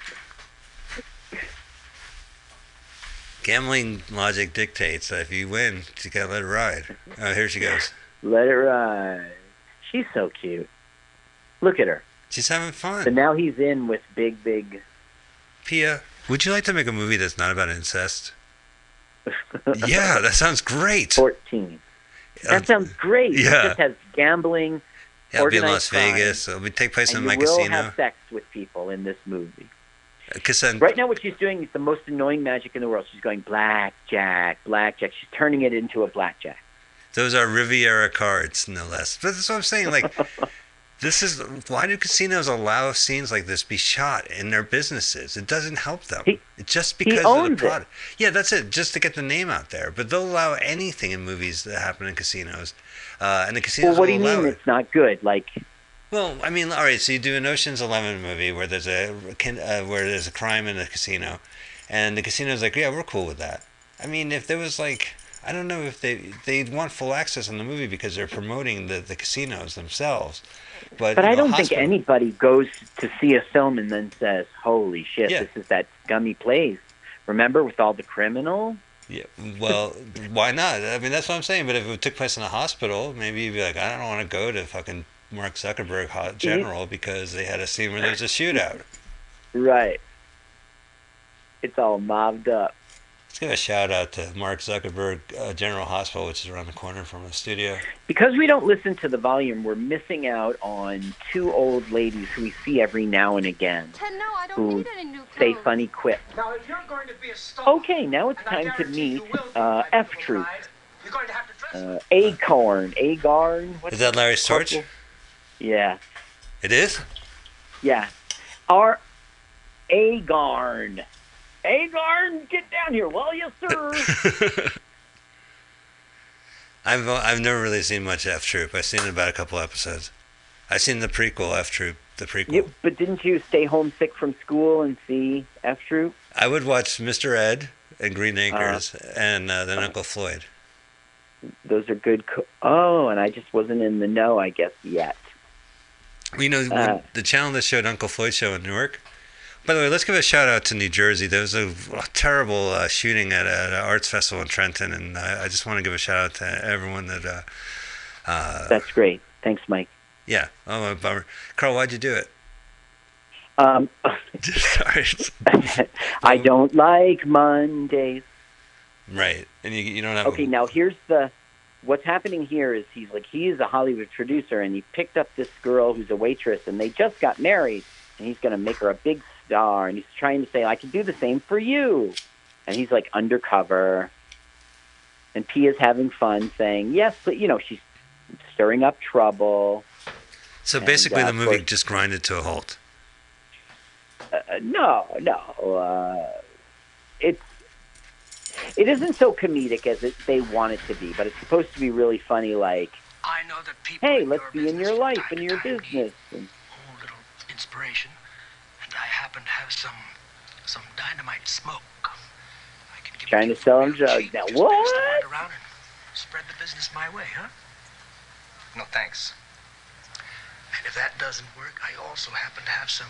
Gambling logic dictates that if you win, you got to let it ride. Oh, here she goes.
Let it ride. She's so cute. Look at her.
She's having fun.
So now he's in with big, big.
Pia, would you like to make a movie that's not about incest? (laughs) yeah, that sounds great.
14. That
Uh,
sounds great.
yeah.
It just has gambling,
yeah, it'll be in Las
crime,
Vegas. It'll be take place in
you
my
will
casino.
have sex with people in this movie. Right now, what she's doing is the most annoying magic in the world. She's going blackjack, blackjack. She's turning it into a blackjack.
those are Riviera cards, no less. But that's what I'm saying. Like, (laughs) this is why do casinos allow scenes like this be shot in their businesses? It doesn't help them.
He-
It's just because of the
owns it.
Yeah, that's it. Just to get the name out there. But they'll allow anything in movies that happen in casinos, uh, and the casinos
Well, what do you mean
it.
it's not good? Like,
Well, I mean, all right. So you do an Ocean's Eleven movie where there's a uh, where there's a crime in a casino, and the casino's like, yeah, we're cool with that. I mean, if there was like, I don't know if they they want full access in the movie because they're promoting the, the casinos themselves. But,
but
you
I
know,
don't think anybody goes to see a film and then says, "Holy shit,
Yeah.
this is that scummy place." Remember, with all the criminals.
Yeah, well, why not? I mean, that's what I'm saying. But if it took place in a hospital, maybe you'd be like, I don't want to go to fucking Mark Zuckerberg Ho- General because they had a scene where there's a shootout.
Right. It's all mobbed up.
Let's give a shout out to Mark Zuckerberg uh, General Hospital, which is around the corner from the studio.
Because we don't listen to the volume, we're missing out on two old ladies who we see every now and again
Ted, no, I don't
who
need any new
say funny quips.
Now, if you're going to be a star,
Okay, now it's time to meet
you will be
uh, F
April
Troop.
Pride, You're going to have to dress
Uh, Acorn, Agarn. What's
Is that Larry Storch?
Corporal? Yeah,
It is?
yeah. Our Agarn. Agarn, get down here, will you, sir? (laughs)
I've I've never really seen much F Troop. I've seen about a couple episodes. I've seen the prequel F Troop, the prequel.
you, but didn't you stay homesick from school and see F Troop?
I would watch Mr. Ed and Green
Uh-huh.
Acres and uh, then Uncle Floyd.
Those are good. Co- oh, and I just wasn't in the know, I guess, yet.
You know,
Uh.
the channel that showed Uncle Floyd show in Newark. By the way, let's give a shout out to New Jersey. There was a, a terrible uh, shooting at, at an arts festival in Trenton, and I, I just want to give a shout out to everyone that. Uh, uh,
That's great. Thanks, Mike.
yeah. Oh, a bummer. Carl, why'd you do it?
Um, (laughs) (laughs)
Sorry. (laughs)
I don't like Mondays.
right, and you, you don't have.
Okay, now here's the what's happening here is he's like he's a Hollywood producer and he picked up this girl who's a waitress and they just got married and he's going to make her a big star and he's trying to say I can do the same for you. And he's like undercover. And Pia's having fun saying, "Yes, but you know, she's stirring up trouble."
So
and,
basically,
uh,
the movie
course-
just grinded to a halt.
Uh, no, no. Uh, it's it isn't so comedic as it, they want it to be, but it's supposed to be really funny. Like,
I know that people.
hey, let's be in your life and your business. And,
a little inspiration, and I happen to have some some dynamite smoke. I can give
Trying to sell
real
him drugs. Now,
Just pass the
what?
around and spread the business my way, huh?
No thanks.
And if that doesn't work, I also happen to have some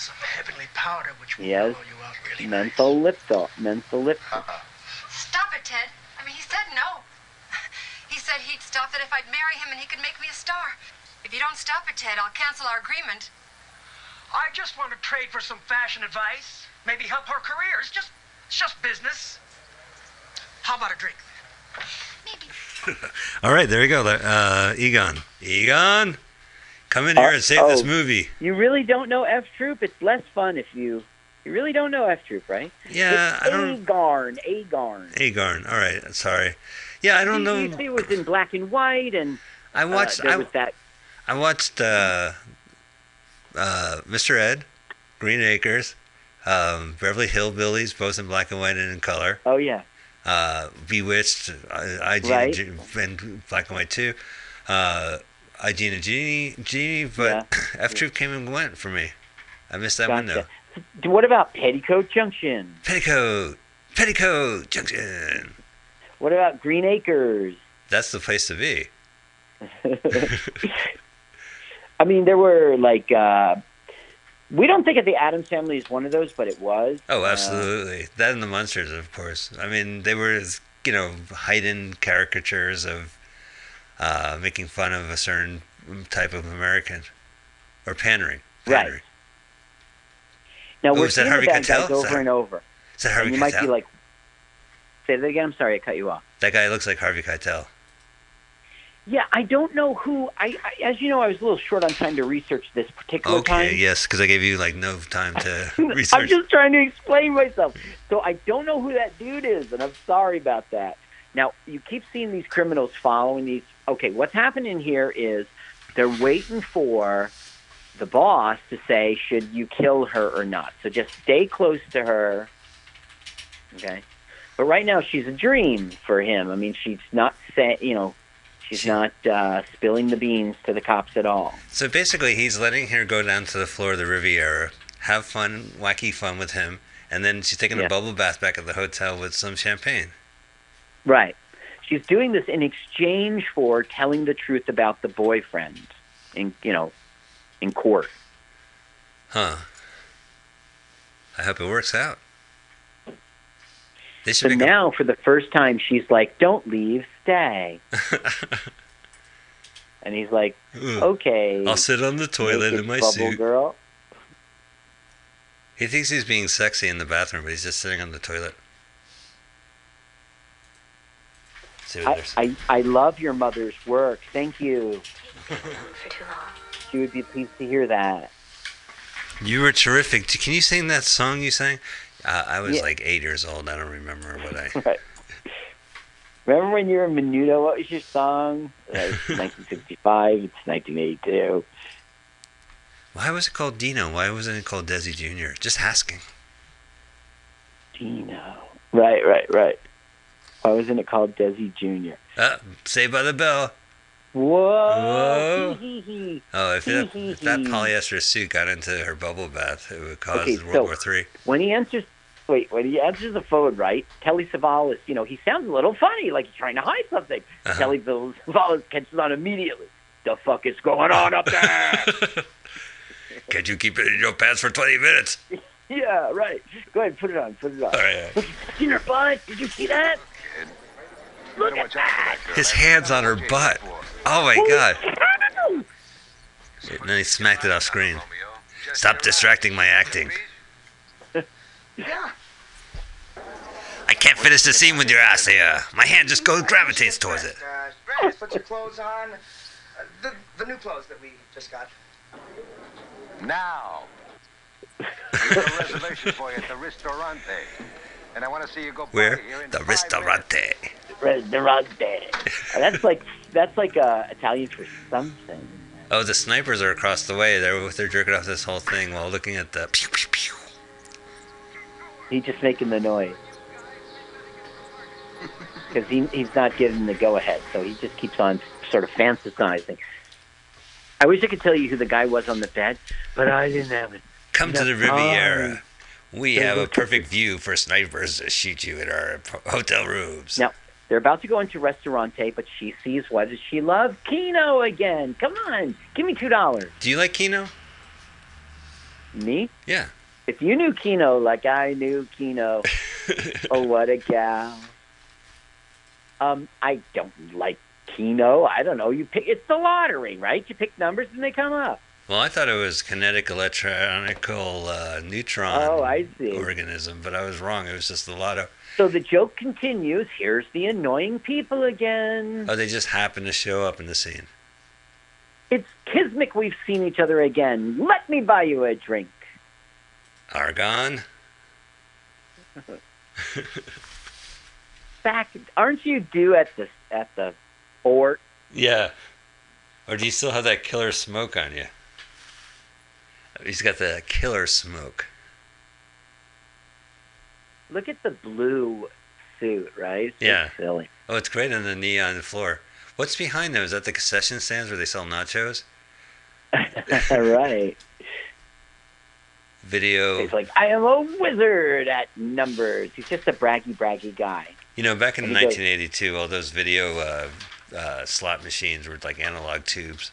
some heavenly powder which will
Yes.
blow you out really
menthol
nice.
lip salt, menthol lip.
Uh-uh.
Stop it, Ted. I mean, he said no. He said he'd stop it if I'd marry him and he could make me a star. If you don't stop it, Ted, I'll cancel our agreement.
I just want to trade for some fashion advice. Maybe help her career. It's just, it's just business. How about a drink?
Maybe. (laughs)
All right, there you go. Uh, Agarn, Agarn, come in here
Uh,
and save this
oh.
movie.
You really don't know F Troop? It's less fun if you you really don't know F Troop, right?
Yeah,
it's
I don't.
Agarn, Agarn.
Agarn. All right, sorry. Yeah, I don't know.
it was in black and white, and
I
uh,
watched.
there
I,
was that.
I watched uh, uh, Mr. Ed, Green Acres, um, Beverly Hillbillies, both in black and white and in color.
Oh yeah,
Uh, Bewitched, uh, IG
Right.
and, and black and white too. Uh, And Genie, Genie, but (clears throat) F Troop came and went for me. I missed that
gotcha.
window.
What about Petticoat Junction?
Petticoat, Petticoat Junction.
What about Green Acres?
That's the place to be. (laughs)
I mean, there were like uh, we don't think of the Addams Family as one of those, but it was.
Oh,
Uh,
absolutely. that and the monsters, of course. I mean, they were, you know, heightened caricatures of uh, making fun of a certain type of American or pandering.
Right. Now
Oh,
we're
that
seeing
Harvey
the bad
Keitel?
over
that-
and over.
Is that Harvey
and you might be like, say that again. I'm sorry, I cut you off.
that guy looks like Harvey Keitel.
Yeah, I don't know who. I, I as you know, I was a little short on time to research this particular
Okay,
time.
yes, because I gave you like no time to research. (laughs)
I'm just trying to explain myself. So I don't know who that dude is, and I'm sorry about that. Now you keep seeing these criminals following these. Okay, what's happening here is they're waiting for the boss to say should you kill her or not. So just stay close to her. Okay, but right now she's a dream for him. I mean, she's not saying, you know, she's
She-
not uh, spilling the beans to the cops at all.
So basically, he's letting her go down to the floor of the Riviera, have fun, wacky fun with him, and then she's taking
Yeah.
a bubble bath back at the hotel with some champagne.
Right. She's doing this in exchange for telling the truth about the boyfriend in you know in court.
Huh. I hope it works out. They
So now for the first time she's like, Don't leave, stay. (laughs) And he's like,
a.
Okay.
I'll sit on the toilet in my
bubble
suit.
girl.
He thinks he's being sexy in the bathroom, but he's just sitting on the toilet. See what
I. I, I love your mother's work. Thank you.
For too long.
She would be pleased to hear that.
You were terrific. Can you sing that song you sang? Uh, I was
Yeah.
like eight years old. I don't remember what I. (laughs)
Right. Remember when you were in Menudo? What was your song? (laughs) It was 1965. It's 1982.
Why was it called Dino? Why wasn't it called Desi Jr.? Just asking.
Dino. Right, right, right. Why wasn't it called Desi Jr.?
Uh, Saved by the Bell.
Whoa!
Whoa. Oh, if that, if that polyester suit got into her bubble bath, it would cause
Okay,
World
so-
War Three.
When he answers, wait, when he answers the phone, right? Telly Savalas, you know, he sounds a little funny, like he's trying to hide something.
Uh-huh.
Telly Savalas catches on immediately. The fuck is going on up there? (laughs)
Can't you keep it in your pants for 20 minutes? (laughs)
yeah, right. Go ahead, put it on, put it on.
All right.
Look, (laughs) seen her butt? Did you see that? Look at that.
His hands on her butt. Oh my god. And then he smacked it off screen. Stop distracting my acting.
Yeah.
I can't finish the scene with your ass here. My hand just goes gravitates towards it.
Uh, Brad, put your clothes on. The, the new clothes that we just got.
Now. I have a reservation for you at the Ristorante. And I want to see you go by
Where?
here in
The
five
Ristorante.
Restaurante. that's (laughs) like that's like uh, Italian for something.
Oh, the snipers are across the way. They're they're jerking off this whole thing while looking at the pew pew pew.
He's just making the noise because he he's not getting the go ahead, so he just keeps on sort of fantasizing. I wish I could tell you who the guy was on the bed, but I didn't have it.
Come to the
That's
Riviera. We have
a-
perfect view for snipers to shoot you in our (laughs) hotel rooms.
Now they're about to go into Restaurante, but she sees what does she love? Keno again. Come on, give me two dollars.
Do you like Keno?
Me?
Yeah.
If you knew Keno like I knew Keno, (laughs) oh what a gal. Um, I don't like Keno. I don't know. You pick. It's the lottery, right? You pick numbers and they come up.
Well, I thought it was kinetic electronical uh, neutron
Oh, I see.
organism, but I was wrong. It was just a lot of.
So the joke continues. Here's the annoying people again.
Oh, they just happen to show up in the scene.
It's Kismic. We've seen each other again. Let me buy you a drink.
Agarn? (laughs)
Back, aren't you due at the at the fort?
Yeah. Or do you still have that killer smoke on you? He's got the killer smoke.
Look at the blue suit, right? It's
Yeah.
silly.
Oh, it's great on the neon floor. What's behind them? Is that the concession stands where they sell nachos? (laughs)
right.
Video.
He's like, I am a wizard at numbers. He's just a braggy, braggy guy.
You know, back in
And he goes-
1982, all those video uh, uh, slot machines were like analog tubes.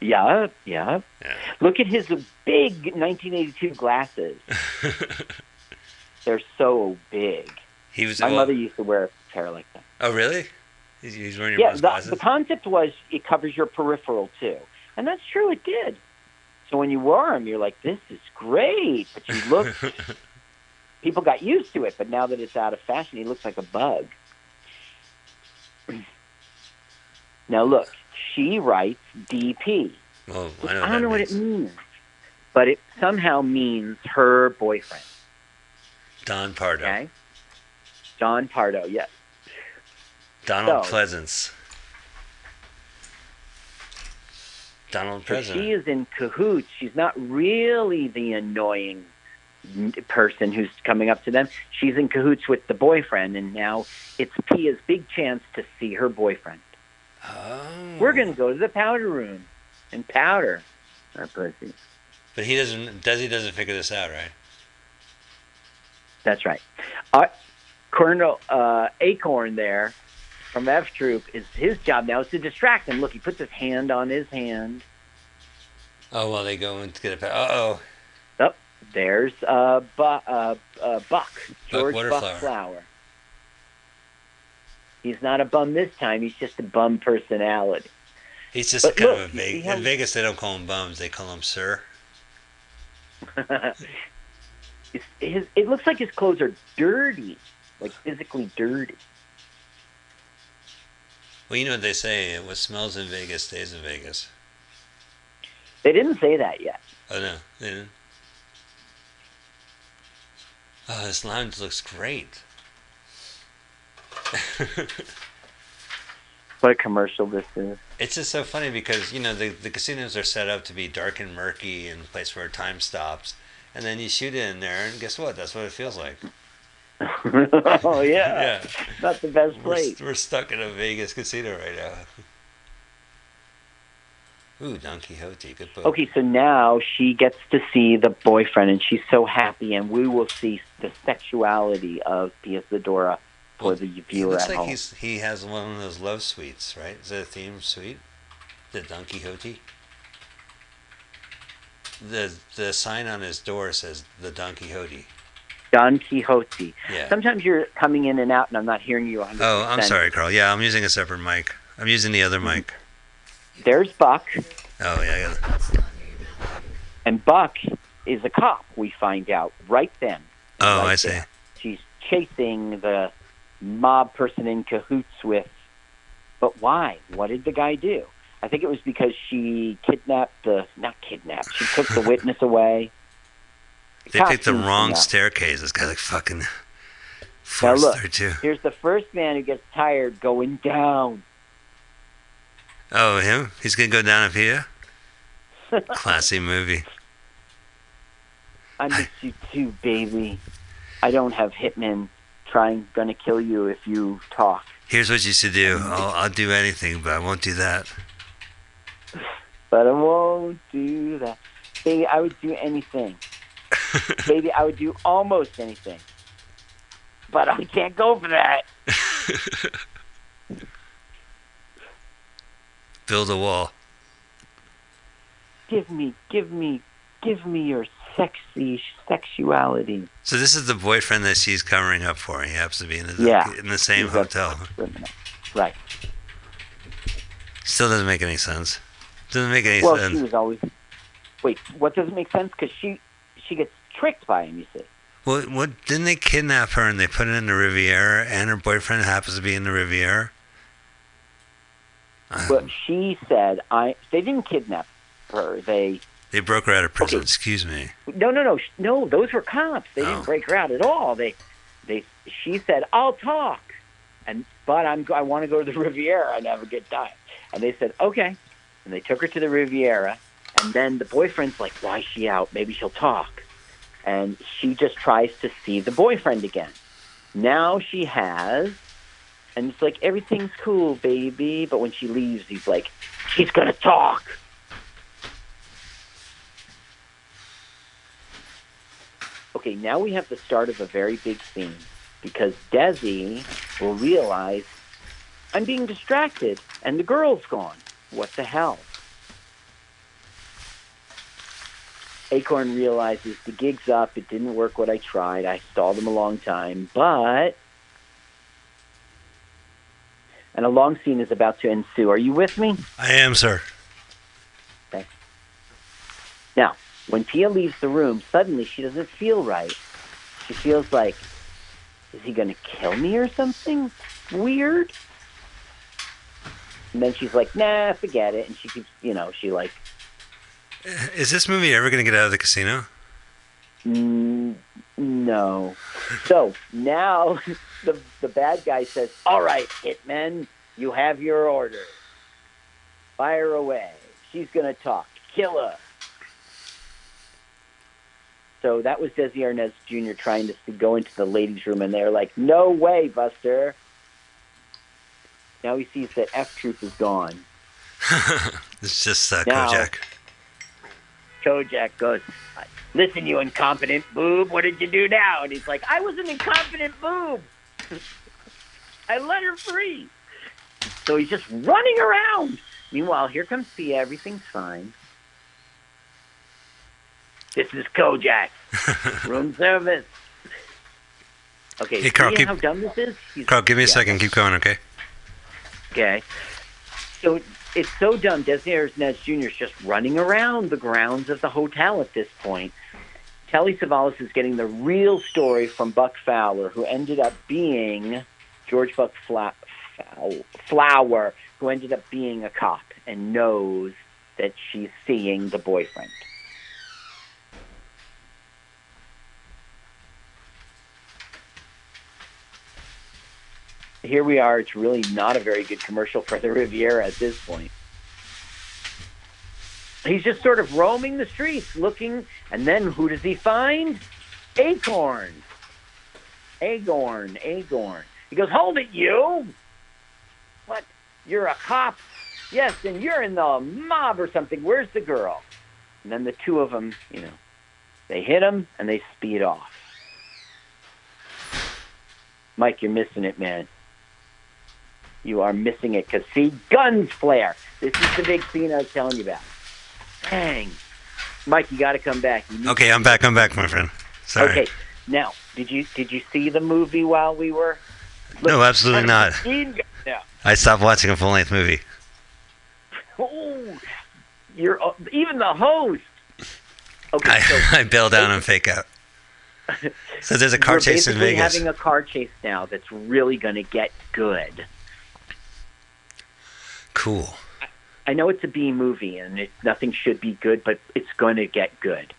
Yeah, yeah.
Yeah.
Look at his big 1982 glasses. (laughs) They're so big.
He was.
My
well-
mother used to wear a pair like that.
Oh, really? He's, he's wearing your
Yeah, the,
glasses.
the concept was it covers your peripheral too, and that's true. It did. So when you wore them, you're like, "This is great," but you look. (laughs) people got used to it, but now that it's out of fashion, he looks like a bug. (clears throat) Now look, she writes DP.
Oh,
Which
I know
I don't know what it means, but it somehow means her boyfriend.
Don Pardo.
Okay, John Pardo. Yes.
Donald
So-
Pleasance. Donald
So
President.
she is in cahoots. She's not really the annoying person who's coming up to them. She's in cahoots with the boyfriend, and now it's Pia's big chance to see her boyfriend.
Oh.
We're going to go to the powder room and powder our pussy.
But he doesn't. Desi doesn't figure this out, right?
That's right. Uh, Colonel uh, Acorn there from F Troop is his job now is to distract him. Look, he puts his hand on his hand.
Oh well, they go to get a. Uh oh.
There's uh, Bu- uh, uh, Buck, George Buck
Butterflower.
Flower. He's not a bum this time. He's just a bum personality.
He's just
But
kind
look,
of a Vegas.
how-
In Vegas, they don't call him bums; they call him sir. (laughs)
His, it looks like his clothes are dirty, like physically dirty.
Well, you know what they say: what smells in Vegas stays in Vegas.
They didn't say that yet.
Oh no, they didn't. Oh, this lounge looks great.
What a commercial this is.
It's just so funny because you know the the casinos are set up to be dark and murky and a place where time stops, and then you shoot in there, and guess what? That's what it feels like. (laughs)
oh yeah, (laughs)
Yeah,
not the best
we're,
place.
we're stuck in a Vegas casino right now. (laughs) Ooh, Don Quixote, good book.
Okay, so now she gets to see the boyfriend, and she's so happy, and we will see the sexuality of Pia Zadora for the
He
viewer
looks
at
like
home.
he's he has one of those love suites, right? Is that a theme suite? The Don Quixote. The the sign on his door says the Don Quixote.
Don Quixote.
Yeah.
Sometimes you're coming in and out, and I'm not hearing you 100%.
Oh, I'm sorry, Carl. Yeah, I'm using a separate mic. I'm using the other mic.
There's Buck,
Oh yeah, got
and Buck is a cop. We find out right then.
Oh,
Right
I see.
there. She's chasing the mob person in cahoots with. But why? What did the guy do? I think it was because she kidnapped the not kidnapped. She took the (laughs) witness away.
They picked the wrong staircase. This guy like fucking
Now look, here's the first man who gets tired going down.
Oh, him? He's gonna go down up here. (laughs) Classy movie.
I miss you too, baby. I don't have hitmen trying gonna kill you if you talk.
Here's what you should do. I'll, I'll do anything, but I won't do that. (laughs)
But I won't do that. Baby, I would do anything. (laughs) Baby, I would do almost anything. But I can't go for that. (laughs)
Build a wall.
Give me, give me, give me your sexy sexuality.
So this is the boyfriend that she's covering up for. He happens to be in the,
Yeah.
in the same hotel.
Right.
Still doesn't make any sense. Doesn't make any
Well, she
sense.
was always. Wait, what doesn't make sense? Because she she gets tricked by him. You see.
Well, what didn't they kidnap her and they put her in the Riviera, and her boyfriend happens to be in the Riviera?
But she said, "I." They didn't kidnap her. They
they broke her out of prison.
Okay.
Excuse me.
no, no, no, no. Those were cops. They
Oh.
didn't break her out at all. They, they. She said, "I'll talk," and but I'm. I want to go to the (laughs) Riviera and have a good time. And they said, "Okay," and they took her to the Riviera. And then the boyfriend's like, "Why is she out? Maybe she'll talk." And she just tries to see the boyfriend again. Now she has, and it's like everything's cool, baby. But when she leaves, he's like, "She's gonna talk." Okay, now we have the start of a very big scene because Desi will realize I'm being distracted and the girl's gone. What the hell? Acorn realizes the gig's up. It didn't work what I tried. I stalled him a long time, but and a long scene is about to ensue. Are you with me?
I am, sir. Thanks.
Now, when Pia leaves the room, suddenly she doesn't feel right. She feels like, is he going to kill me or something weird? And then she's like, nah, forget it. And she keeps, you know, she like,
Is this movie ever going to get out of the casino?
mm, no. So now (laughs) the, the bad guy says, all right, hitmen, you have your order. Fire away. She's going to talk. Kill her. So that was Desi Arnaz Jr. trying to go into the ladies' room, and they're like, "No way, Buster." Now he sees that F Troop is gone. (laughs)
It's just uh,
Now-
Kojak.
Kojak goes, "Listen, you incompetent boob, what did you do now?" And he's like, "I was an incompetent boob. (laughs) I let her free." So he's just running around. Meanwhile, here comes Pia. Everything's fine. This is Kojak, (laughs) room service. Okay,
Hey, Carl,
see
keep-
how dumb this is? He's-
Carl, give me a
yeah.
second. Keep going, okay?
Okay. So it's so dumb. Desi Arnaz Jr. is just running around the grounds of the hotel at this point. Telly Savalas is getting the real story from Buck Fowler, who ended up being George Buck Fla- Flower, who ended up being a cop and knows that she's seeing the boyfriend. Here we are. It's really not a very good commercial for the Riviera at this point. He's just sort of roaming the streets looking, and then who does he find? Acorn. Agarn. Agarn. He goes, Hold it, you! What? You're a cop? Yes, and you're in the mob or something. Where's the girl? And then the two of them, you know, they hit him and they speed off. Mike, you're missing it, man. You are missing it because see, guns flare. This is the big scene I was telling you about. Dang, Mike, you got to come back. You need-
Okay, I'm back. I'm back, my friend. Sorry.
Okay. Now, did you did you see the movie while we were?
No, absolutely not.
Yeah.
I stopped watching a full length movie.
Oh, you're uh, even the host. Okay, so (laughs)
I, I bail down and fake out. So there's a (laughs) car chase in Vegas.
having a car chase now that's really going to get good.
Cool.
I know it's a B movie and it, nothing should be good, but it's going to get good.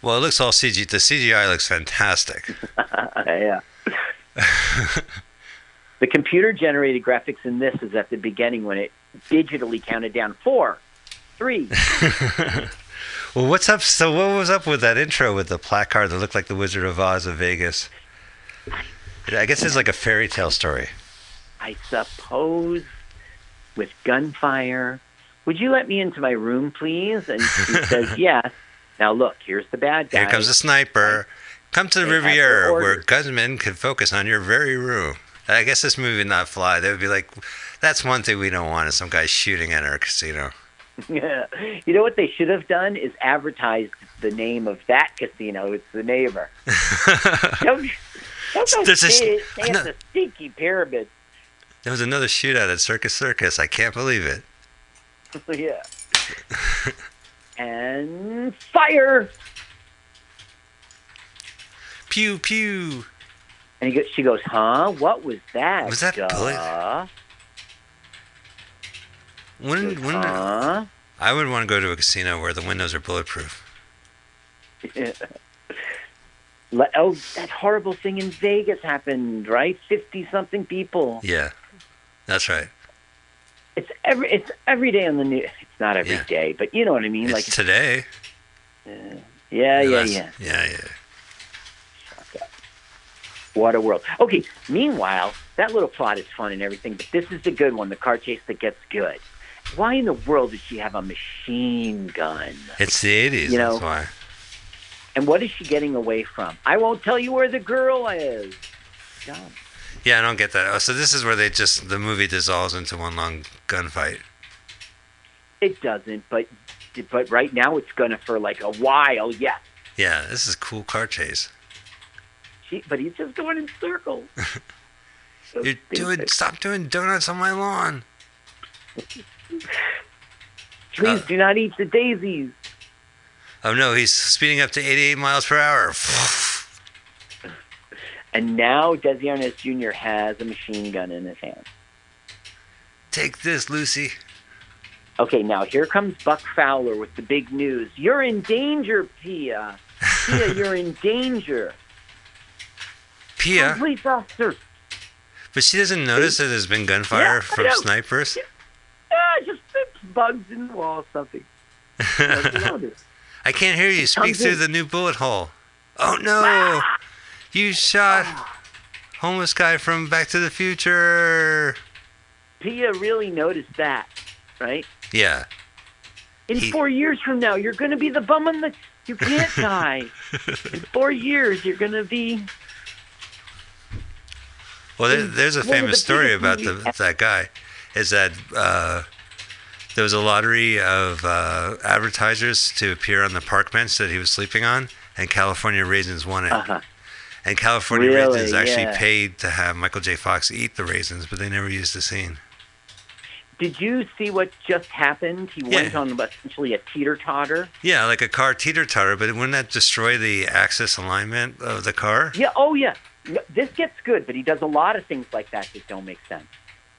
Well, it looks all CG. The CGI looks fantastic. (laughs)
yeah. the computer generated graphics in this is at the beginning when it digitally counted down four, three. (laughs)
well, what's up? So, what was up with that intro with the placard that looked like the Wizard of Oz of Vegas? I guess it's like a fairy tale story.
I suppose with gunfire. Would you let me into my room, please? And he says, (laughs) yes. Now look, here's the bad guy.
Here comes a sniper. Come to the
They
Riviera where gunmen can focus on your very room. I guess this movie would not fly. They would be like, that's one thing we don't want is some guy shooting at our casino. (laughs)
you know what they should have done is advertised the name of that casino. It's the neighbor. (laughs) don't don't go
There's a
stay,
sh-
stay
no.
the stinky pyramid.
There was another shootout at Circus Circus. I can't believe it. (laughs)
yeah. and fire.
Pew pew.
And she goes, huh? What was that?
Was that
duh?
bullet? Wouldn't, wouldn't
Huh?
I would want to go to a casino where the windows are bulletproof. (laughs)
Le- oh, that horrible thing in Vegas happened, right? Fifty something people.
Yeah, that's right.
It's every it's every day on the news. It's not every day,
Yeah.
but you know what I mean.
It's
like,
today.
yeah, yeah,
Last-
yeah.
Yeah, yeah.
What a world. Okay. Meanwhile, that little plot is fun and everything, but this is the good one, the car chase that gets good. Why in the world does she have a machine gun?
It's the 80s,
You know-
that's why.
And what is she getting away from? I won't tell you where the girl is. Dumb.
Yeah, I don't get that. Oh, so this is where they just, the movie dissolves into one long gunfight.
It doesn't, but but right now it's gonna for like a while. Yes.
Yeah, this is cool car chase.
She, but he's just going in circles. (laughs) (laughs)
You're doing. Stop doing donuts on my lawn. (laughs)
Please
Uh,
do not eat the daisies.
Oh no, he's speeding up to 88 miles per hour.
And now Desi Arnaz Jr. has a machine gun in his hand.
Take this, Lucy.
Okay, now here comes Buck Fowler with the big news. You're in danger, Pia. Pia, (laughs) you're in danger.
Pia,
Police officer.
but she doesn't notice that there's been gunfire
Yeah, I
from snipers.
Ah, just bugs in the wall, something. (laughs)
I can't hear you. Speak through
in.
the new bullet hole. Oh no! You shot homeless guy from Back to the Future.
Pia really noticed that, right?
Yeah.
In
He-
four years from now, you're going to be the bum on the. You can't (laughs) die. In four years, you're going to be.
Well, there, there's a famous story about the, that guy. Is that uh, there was a lottery of uh, advertisers to appear on the park bench that he was sleeping on, and California Raisins won it.
Uh-huh.
And California
Really?
Raisins actually
Yeah.
paid to have Michael J. Fox eat the raisins, but they never used the scene.
Did you see what just happened? He went on essentially a teeter totter.
Yeah, like a car teeter totter, but wouldn't that destroy the axis alignment of the car?
Yeah. Oh, yeah. This gets good, but he does a lot of things like that that don't make sense.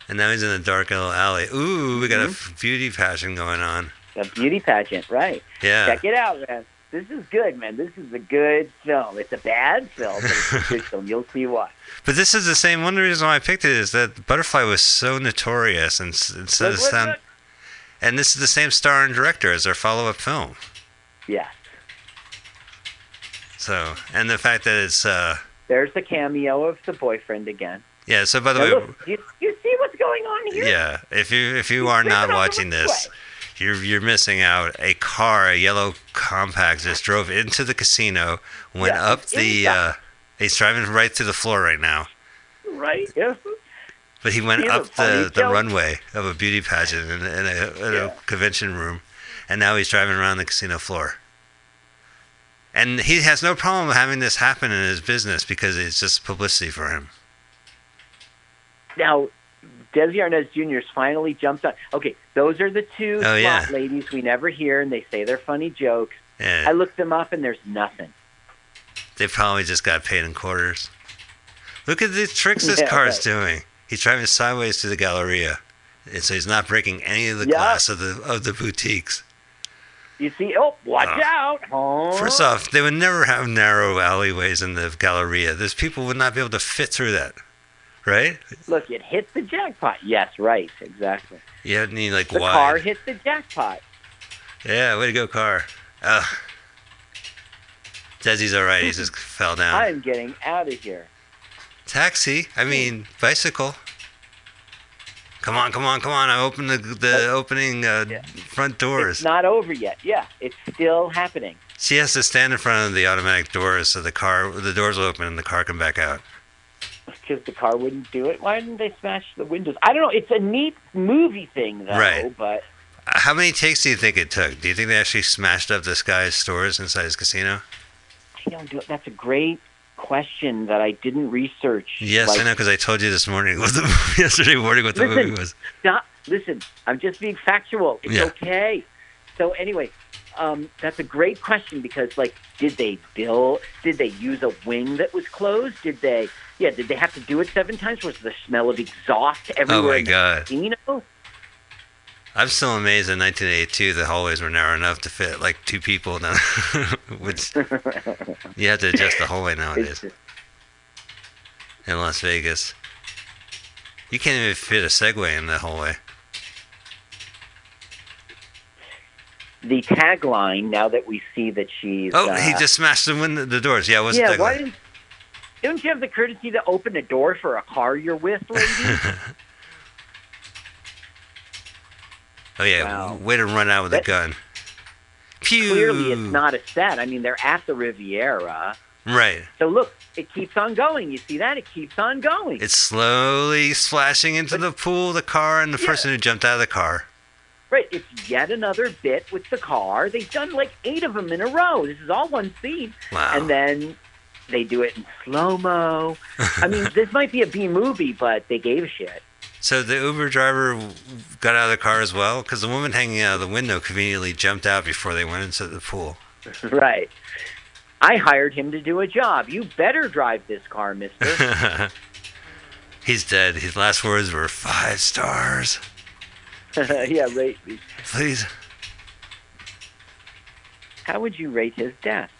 And now he's in a dark little alley. Ooh, we got
Mm-hmm.
a beauty pageant going on.
A beauty pageant, right?
Yeah.
Check it out, man. This is good, man. This is a good film. It's a bad film, but it's a (laughs) good film. You'll see why.
But this is the same. One of the reasons why I picked it is that Butterfly was so notorious, and s- instead of
Look, look,
sound,
look.
and this is the same star and director as their follow-up film.
Yes.
So, and the fact that it's, uh,
There's the cameo of the boyfriend again.
yeah. So by the
Now,
way,
look, you, you see what's going on here?
yeah. If you if you
He's
are not watching this. You're you're missing out. A car, a yellow compact, just drove into the casino, went
Yeah,
up the. Uh, he's driving right through the floor right now.
Right? Yes.
But he went up the, the runway of a beauty pageant in, in, a, in
Yeah.
a convention room, and now he's driving around the casino floor. And he has no problem having this happen in his business because it's just publicity for him.
Now, Desi Arnaz Jr.'s finally jumped on. Okay, those are the two
Oh, yeah.
ladies we never hear, and they say they're funny jokes.
And
I looked them up, and there's nothing.
they probably just got paid in quarters. Look at the tricks this (laughs)
Yeah,
car's
right.
doing. He's driving sideways through the Galleria, and so he's not breaking any of the
Yeah.
glass of the of the boutiques.
You see? Oh, watch
Uh,
out! Oh.
First off, they would never have narrow alleyways in the Galleria. Those people would not be able to fit through that, right?
look, it hit the jackpot. Yes, right, exactly.
You need like
The
wide.
car hit the jackpot.
Yeah, way to go, car. Ugh. Desi's all right. He just (laughs) fell down.
I'm getting out of here.
Taxi. I mean, bicycle. Come on, come on, come on! I opened the the opening uh,
Yeah.
front doors.
It's not over yet. Yeah, it's still happening.
She has to stand in front of the automatic doors so the car the doors will open and the car can back out.
Because the car wouldn't do it. Why didn't they smash the windows? I don't know. It's a neat movie thing, though.
Right.
But
Uh, How many takes do you think it took? Do you think they actually smashed up this guy's stores inside his casino?
I don't do. it. That's a great question that I didn't research.
Yes,
Like,
I know because I told you this morning (laughs) what the yesterday morning what the
Listen.
movie was.
Stop. Listen, I'm just being factual. It's
Yeah.
okay. So anyway, um, that's a great question because, like, did they bill? Did they use a wing that was closed? Did they? Yeah. Did they have to do it seven times? Was the smell of exhaust everywhere?
Oh my god!
casino?
I'm still amazed in 1982 the hallways were narrow enough to fit like two people down. (laughs) Which you have to adjust the hallway nowadays in Las Vegas. You can't even fit a Segway in the hallway.
the tagline. Now that we see that she's.
Oh,
uh,
he just smashed the window, the doors. Yeah, it wasn't
Yeah.
that
Why didn't? Don't you have the courtesy to open the door for a car you're with, lady? (laughs)
Oh yeah,
Wow.
way to run out with a gun. Pew.
Clearly, it's not a set. I mean, they're at the Riviera.
Right.
So look, it keeps on going. You see that? It keeps on going.
It's slowly splashing into the pool, the car, and the
Yeah.
person who jumped out of the car.
right. It's yet another bit with the car. They've done like eight of them in a row. This is all one scene.
Wow.
And then They do it in slow mo. I mean, (laughs) this might be a B movie, but they gave a shit.
So the Uber driver got out of the car as well because the woman hanging out of the window conveniently jumped out before they went into the pool. (laughs)
Right. I hired him to do a job. You better drive this car, mister. (laughs)
He's dead. His last words were five stars.
yeah, rate me.
Please.
How would you rate his death?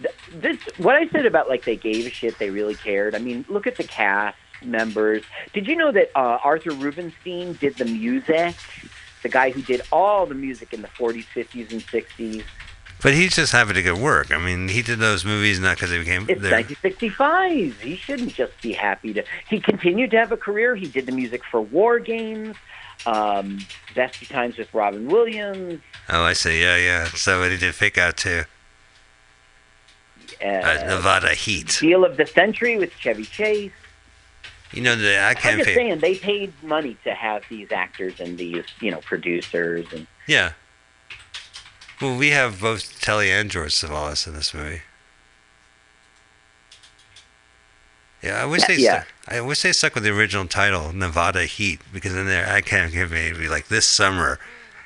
Th- this what I said about like they gave a shit, they really cared. I mean, look at the cast members. Did you know that uh, Arthur Rubinstein did the music? The guy who did all the music in the 40s, 50s, and 60s.
But he's just happy to get work. I mean, he did those movies not because he became.
It's
they're-
1965. He shouldn't just be happy to. He continued to have a career. He did the music for War Games, um, Best of Times with Robin Williams.
Oh, I see. Yeah, yeah. So he did Fake Out too.
Uh,
Nevada Heat.
Deal of the Century with Chevy Chase.
You know that I
I'm
can't
just
pay.
saying they paid money to have these actors and these, you know, producers and
Yeah. Well, we have both Telly and George Savalas in this movie. Yeah, I wish they
yeah.
stuck, I wish they stuck with the original title, Nevada Heat, because in there I can't give me be like this summer,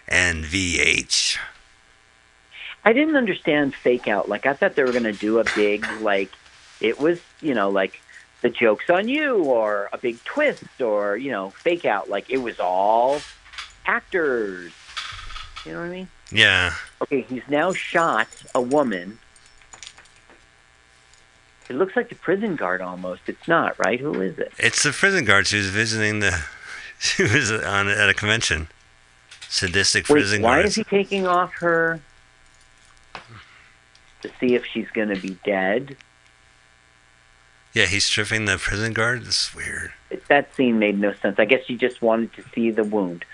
and VH.
I didn't understand fake out. Like I thought they were going to do a big like it was, you know, like the jokes on you or a big twist or, you know, fake out like it was all actors. You know what I mean?
Yeah.
Okay, he's now shot a woman. It looks like the prison guard almost. It's not, right? Who is it?
It's the prison guard. She was visiting the. (laughs) She was on at a convention. Sadistic prison guard.
Wait,
prison
why
guards.
is he taking off her to see if she's going to be dead?
Yeah, he's stripping the prison guard. Is weird.
That scene made no sense. I guess she just wanted to see the wound.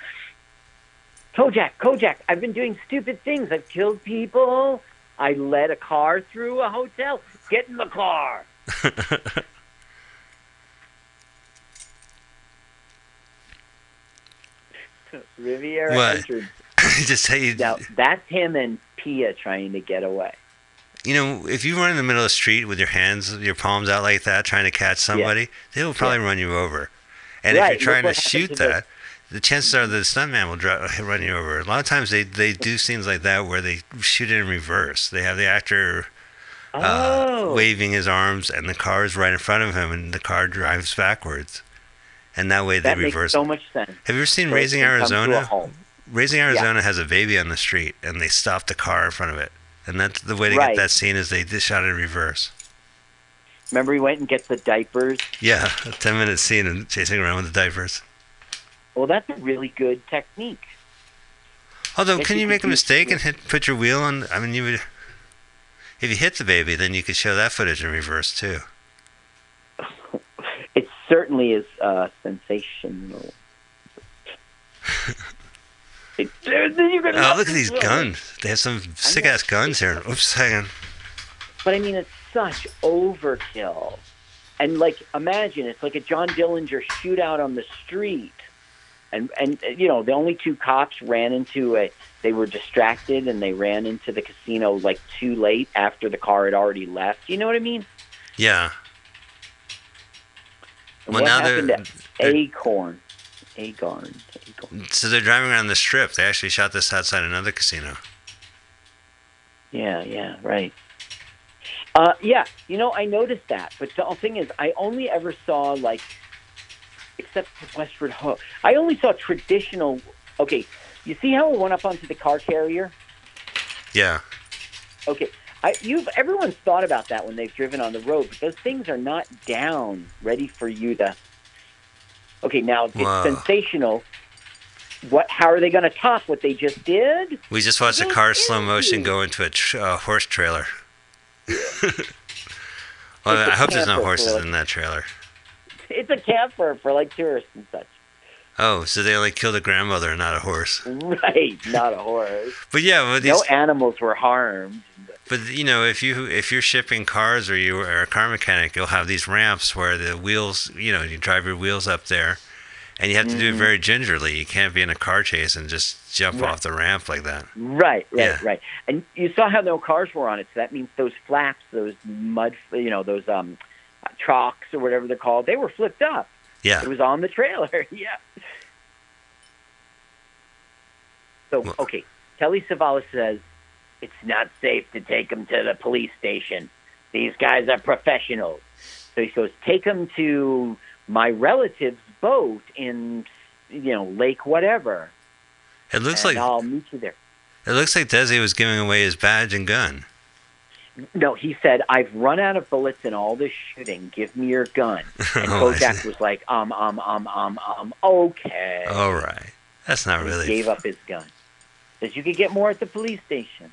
Kojak, Kojak, I've been doing stupid things. I've killed people. I led a car through a hotel. Get in the car. (laughs) Riviera
What?
entered. (laughs)
just he,
Now that's him and Pia trying to get away.
You know, if you run in the middle of the street with your hands, your palms out like that, trying to catch somebody, they will probably run you over. And
Right,
if you're trying
look
to shoot
to
that, the chances are the stuntman will dri- (laughs) run you over. A lot of times they, they do scenes like that where they shoot it in reverse. They have the actor uh,
Oh.
waving his arms, and the car is right in front of him, and the car drives backwards. And that way they
that makes
reverse.
so
it.
much sense.
Have you ever seen
So
Raising
can come to a
Arizona? Raising Arizona has a baby on the street, and they stop the car in front of it. And that's the way to
Right.
get that scene is they just shot it in reverse.
Remember, he went and gets the diapers.
Yeah, a ten minute scene and chasing around with the diapers.
Well, that's a really good technique.
Although, can
you
you make a mistake and hit put your wheel on? I mean, you would. If you hit the baby, then you could show that footage in reverse too. (laughs)
It certainly is uh, sensational. (laughs) It- you're gonna
Oh, look at these guns! They have some sick ass guns here. Oops, hang on.
But I mean, it's such overkill. And like, imagine it's like a John Dillinger shootout on the street, and and you know the only two cops ran into a. They were distracted and they ran into the casino like too late after the car had already left. You know what I mean?
Yeah.
And
Well,
what
now they're-
happened to
they're-
Acorn? Acorn. Acorn.
So they're driving around the strip. They actually shot this outside another casino.
Yeah, yeah, right. Uh, yeah, you know, I noticed that, but the thing is, I only ever saw like, except for Westward Ho, I only saw traditional. Okay, you see how it went up onto the car carrier?
Yeah.
Okay, I, you've everyone's thought about that when they've driven on the road, but those things are not down, ready for you to. Okay, now it's sensational. What? How are they going to top what they just did?
We just watched a car slow motion go into a tr- uh, horse trailer. (laughs) well, I hope there's no horses
for-
in that trailer.
It's a camper for like tourists and such.
Oh, so they only killed a grandmother and not a horse. (laughs)
Right, not a horse.
But yeah, well, these,
No animals were harmed.
but you know, if you if you're shipping cars or you are a car mechanic, you'll have these ramps where the wheels, you know, you drive your wheels up there, And you have to do it
Mhm.
very gingerly. You can't be in a car chase and just jump
Right.
off the ramp like that.
Right, right,
Yeah.
right. And you saw how no cars were on it, so that means those flaps, those mud, you know, those um, chalks or whatever they're called, they were flipped up.
Yeah.
It was on the trailer. (laughs) yeah. So okay, Telly Savalas says it's not safe to take them to the police station. These guys are professionals. So he goes, take them to my relative's boat in, you know, Lake whatever.
It looks like
I'll meet you there.
it looks like Desi was giving away his badge and gun.
No, he said, I've run out of bullets in all this shooting. Give me your gun. (laughs) And
Oh,
was like, um, um, um, um, um, okay.
All right. That's not
He
really.
gave up his gun. Says you could get more at the police station.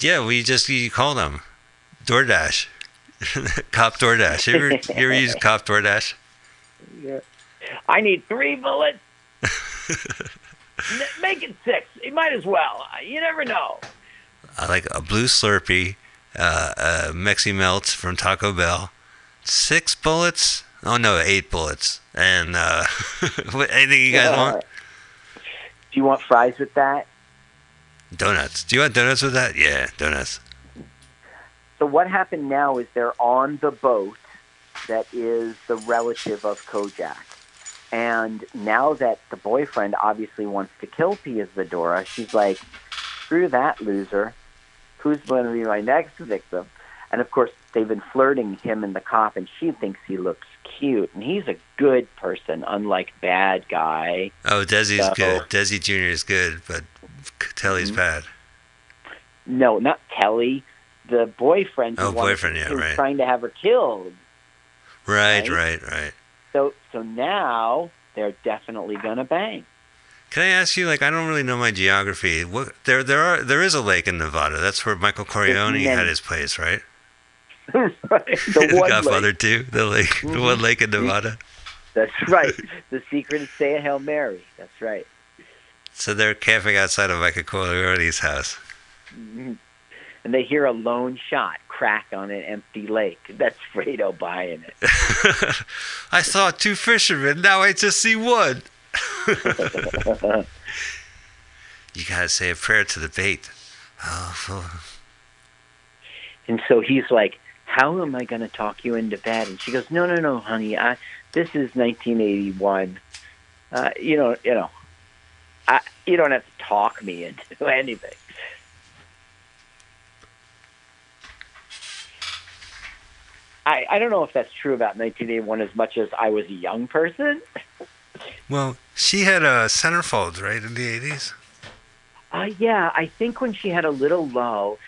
Yeah, we just you call them DoorDash, (laughs) Cop DoorDash. You ever, you ever use Cop DoorDash?
Yeah. I need three bullets. (laughs) Make it six. You might as well. You never know.
I like a blue Slurpee, uh, a Mexi Melt from Taco Bell, six bullets. Oh no, eight bullets. And uh, (laughs) anything you guys want?
Do you want fries with that?
Donuts. Do you want donuts with that? Yeah, donuts.
So what happened now is they're on the boat that is the relative of Kojak. And now that the boyfriend obviously wants to kill Pia Zadora, she's like, screw that loser. Who's going to be my next victim? And of course, they've been flirting him and the cop, and she thinks he looks cute. And he's a good person, unlike bad guy.
Oh, Desi's
So-
good. Desi Jr. is good, but Telly's
Mhm.
bad.
No, not Kelly. The boyfriend.
Oh, boyfriend, yeah, right.
trying to have her killed.
Right,
Right?
right, right.
So, so now they're definitely gonna bang.
Can I ask you? Like, I don't really know my geography. What there, there are, there is a lake in Nevada. That's where Michael Corleone had his place, right? (laughs)
right. The (laughs) one
Godfather
lake.
too. The lake, the one lake in Nevada.
That's right. (laughs) the secret is say a hail mary. That's right.
So they're camping outside of Michael Corleone's house.
Mhm. And they hear a lone shot crack on an empty lake. That's Fredo buying it. (laughs)
I saw two fishermen. Now I just see one. (laughs) You gotta say a prayer to the bait. Oh.
And so he's like, "How am I going to talk you into bed?" And she goes, "No, no, no, honey. I, this is 1981. Uh, you know, you know, I, you don't have to talk me into (laughs) anything." I, I don't know if that's true about 1981 as much as I was a young person.
Well, she had a centerfold, right, in the eighties.
Uh, yeah, I think when she had a little low,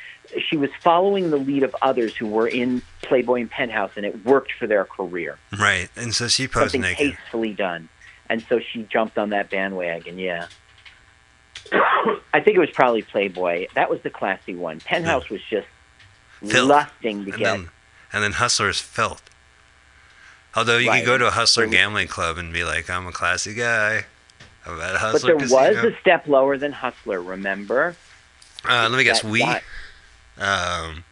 she was following the lead of others who were in Playboy and Penthouse, and it worked for their career.
Right, and so she posed
Something
naked.
tastefully done, and so she jumped on that bandwagon. Yeah, (coughs) I think it was probably Playboy. That was the classy one. Penthouse was just
Filth.
lusting to
and
get.
then, and then Hustler's felt. Although you
Right.
could go to a Hustler
So-
gambling club and be like, "I'm a classy guy." I'm at a
but there
casino.
was a step lower than Hustler. Remember?
uh, let me guess, we. Um,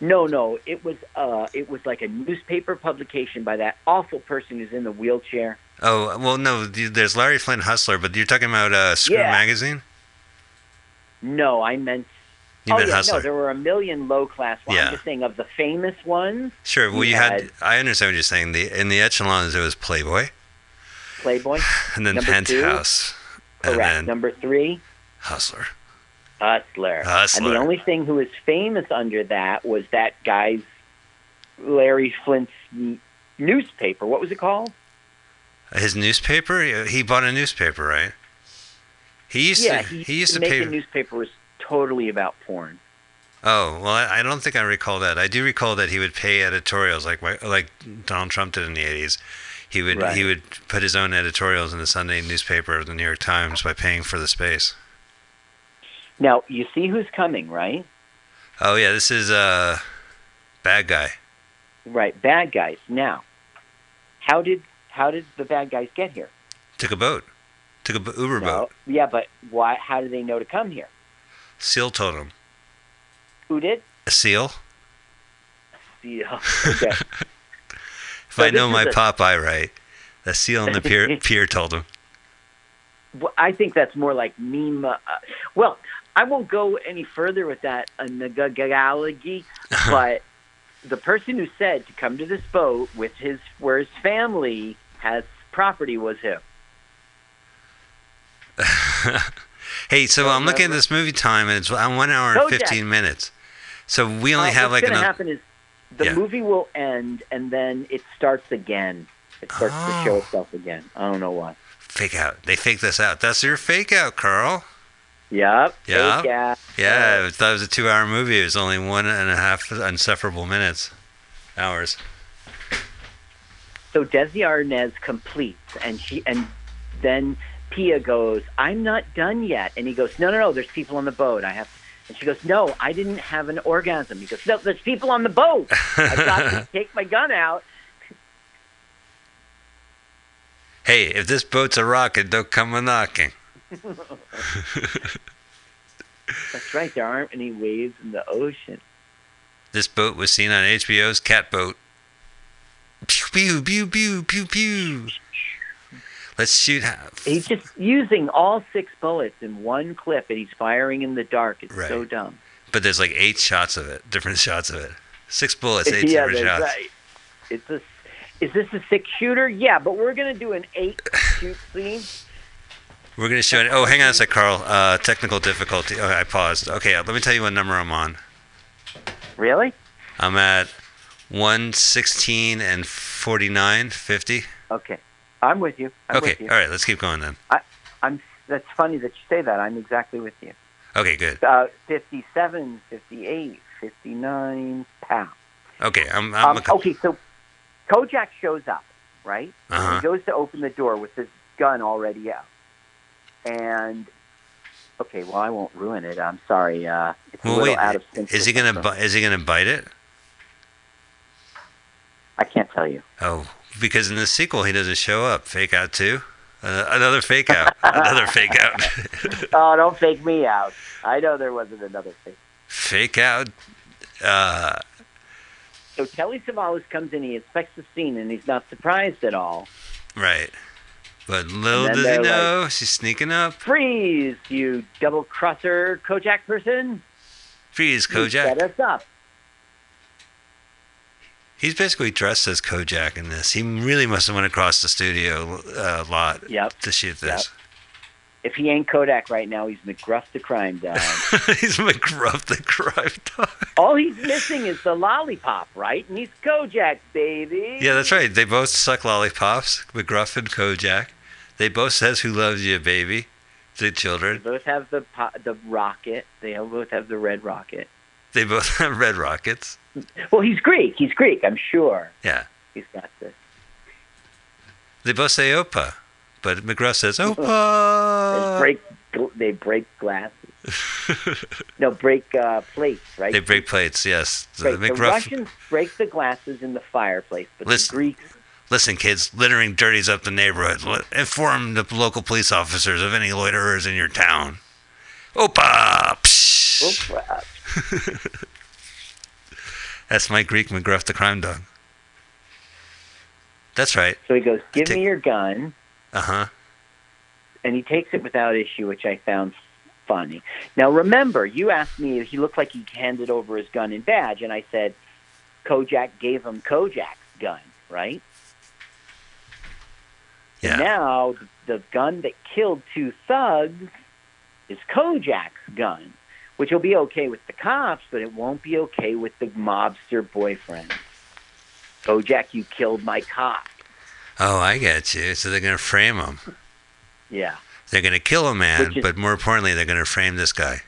No, no, it was uh, it was like a newspaper publication by that awful person who's in the wheelchair.
Oh well, no. There's Larry Flynt Hustler, but you're talking about uh, Screw
Yeah.
Magazine.
No, I meant.
You
oh
meant
yeah,
Hustler.
no, there were a million low class ones.
Yeah.
I'm just saying of the famous ones,
Sure. Well,
you
had.
had-
I understand what you're saying. The in the echelons it was Playboy,
Playboy. (laughs)
and then
Number two?
Penthouse, and
Correct.
then
Number three,
Hustler.
Hustler.
Hustler.
And the only thing who was famous under that was that guy's Larry Flynt's newspaper. What was it called?
His newspaper. He- bought a newspaper, right? He used
yeah,
to.
he,
He used to
make
pay.
a newspaper was totally about porn.
Oh well, I, I don't think I recall that. I do recall that he would pay editorials like like Donald Trump did in the '80s. He would
Right.
he would put his own editorials in the Sunday newspaper of the New York Times by paying for the space.
Now you see who's coming, right?
Oh yeah, this is uh bad guy.
Right, bad guys. Now, how did how did the bad guys get here?
Took a boat. Took a b- Uber
No,
boat.
yeah, but why? How did they know to come here?
Seal told him.
Who did?
A seal.
Yeah. (laughs) Okay.
If
So
I know my
a-
Popeye right, The seal on the pier, (laughs) pier told him.
Well, I think that's more like meme. Uh, well, I won't go any further with that analogy, (laughs) but the person who said to come to this boat with his where his family has property was him. (laughs)
Hey, so I'm looking at this movie time, and it's uh, one hour and
Kojak.
15 minutes. So we only
Uh,
have
what's
like
going to happen is the
Yeah.
movie will end and then it starts again. It starts to show
Oh.
itself again. I don't know why.
fake out. They fake this out. That's your fake out, Carl.
Yep.
Yeah.
out.
Yeah, that was a two-hour movie. It was only one and a half unsufferable minutes, hours.
So Desi Arnaz completes, and she and then Pia goes, "I'm not done yet," and he goes, "No, no, no. There's people on the boat. I have." And she goes, "No, I didn't have an orgasm." He goes, "No, there's people on the boat. I've got to (laughs) take my gun out."
Hey, if this boat's a rocket, don't come a knocking.
That's right. There aren't any waves in the ocean.
This boat was seen on HBO's Cat Boat. Pew pew pew pew pew pew. Let's shoot.
He's just using all six bullets in one clip, and he's firing in the dark. It's so dumb.
But there's like eight shots of it, different shots of it. Six bullets, eight (laughs)
yeah,
different shots.
right. It's a. Is this a six shooter? Yeah, but we're gonna do an eight shoot (sighs) scene.
We're gonna show it. Oh, hang on a sec, Carl. Uh, technical difficulty. Oh, I paused. Okay, let me tell you what number I'm on.
Really?
I'm at 116 and 49, 50.
Okay, I'm with you. I'm
okay,
with you.
all right, let's keep going then.
I'm. That's funny that you say that. I'm exactly with you.
Okay, good.
Uh, 57, 58, 59 pounds.
Okay, I'm. I'm
Um, okay, so Kojak shows up, right?
Uh-huh.
He goes to open the door with his gun already out. And okay, well, I won't ruin it. I'm sorry. Uh, it's a little
wait.
out of sync.
Is he gonna? Is he gonna bite it?
I can't tell you.
Oh, because in the sequel he doesn't show up. Fake out too. Uh, another fake out. another (laughs) fake out.
oh, don't fake me out. I know there wasn't another fake. Out.
Fake out. Uh,
So Telly Savalas comes in, he inspects the scene, and he's not surprised at all.
right. But little does he know, she's sneaking up.
Freeze, you double crosser Kojak person!
Freeze,
You set
Kojak.
us up.
He's basically dressed as Kojak in this. He really must have went across the studio uh, lot
Yep.
to shoot this.
If he ain't Kojak right now, he's McGruff the crime dog. (laughs)
he's McGruff the crime dog.
All he's missing is the lollipop, right? And he's Kojak, baby.
Yeah, that's right. They both suck lollipops. McGruff and Kojak. They both says "Who loves you, baby?" to
They
children.
both have the po- the rocket. They both have the red rocket.
They both (laughs) have red rockets.
Well, he's Greek. He's Greek. I'm sure.
Yeah.
He's got this.
They both say "Opa," but McGruff says (laughs) Opa.
They break. They break glasses. (laughs) No, break uh, plates, right?
they break plates. Yes. The
Right, the Russians break the glasses in the fireplace, but
Listen.
the Greeks.
Listen, kids, littering dirties up the neighborhood. Inform the local police officers of any loiterers in your town. Opa! Psh!
Oh, crap. (laughs)
That's my Greek McGruff the crime dog. That's right.
So he goes, "Give
Take-
me your gun,"
Uh huh.
and he takes it without issue, which I found funny. Now, remember, you asked me if he looked like he handed over his gun and badge, and I said Kojak gave him Kojak's gun, right?
Yeah.
And now the gun that killed two thugs is Kojak's gun, which will be okay with the cops, but it won't be okay with the mobster boyfriend. Kojak, you killed my cop.
Oh, I get you. So they're gonna frame him.
Yeah.
They're gonna kill a man,
is-
but more importantly, they're gonna frame this guy.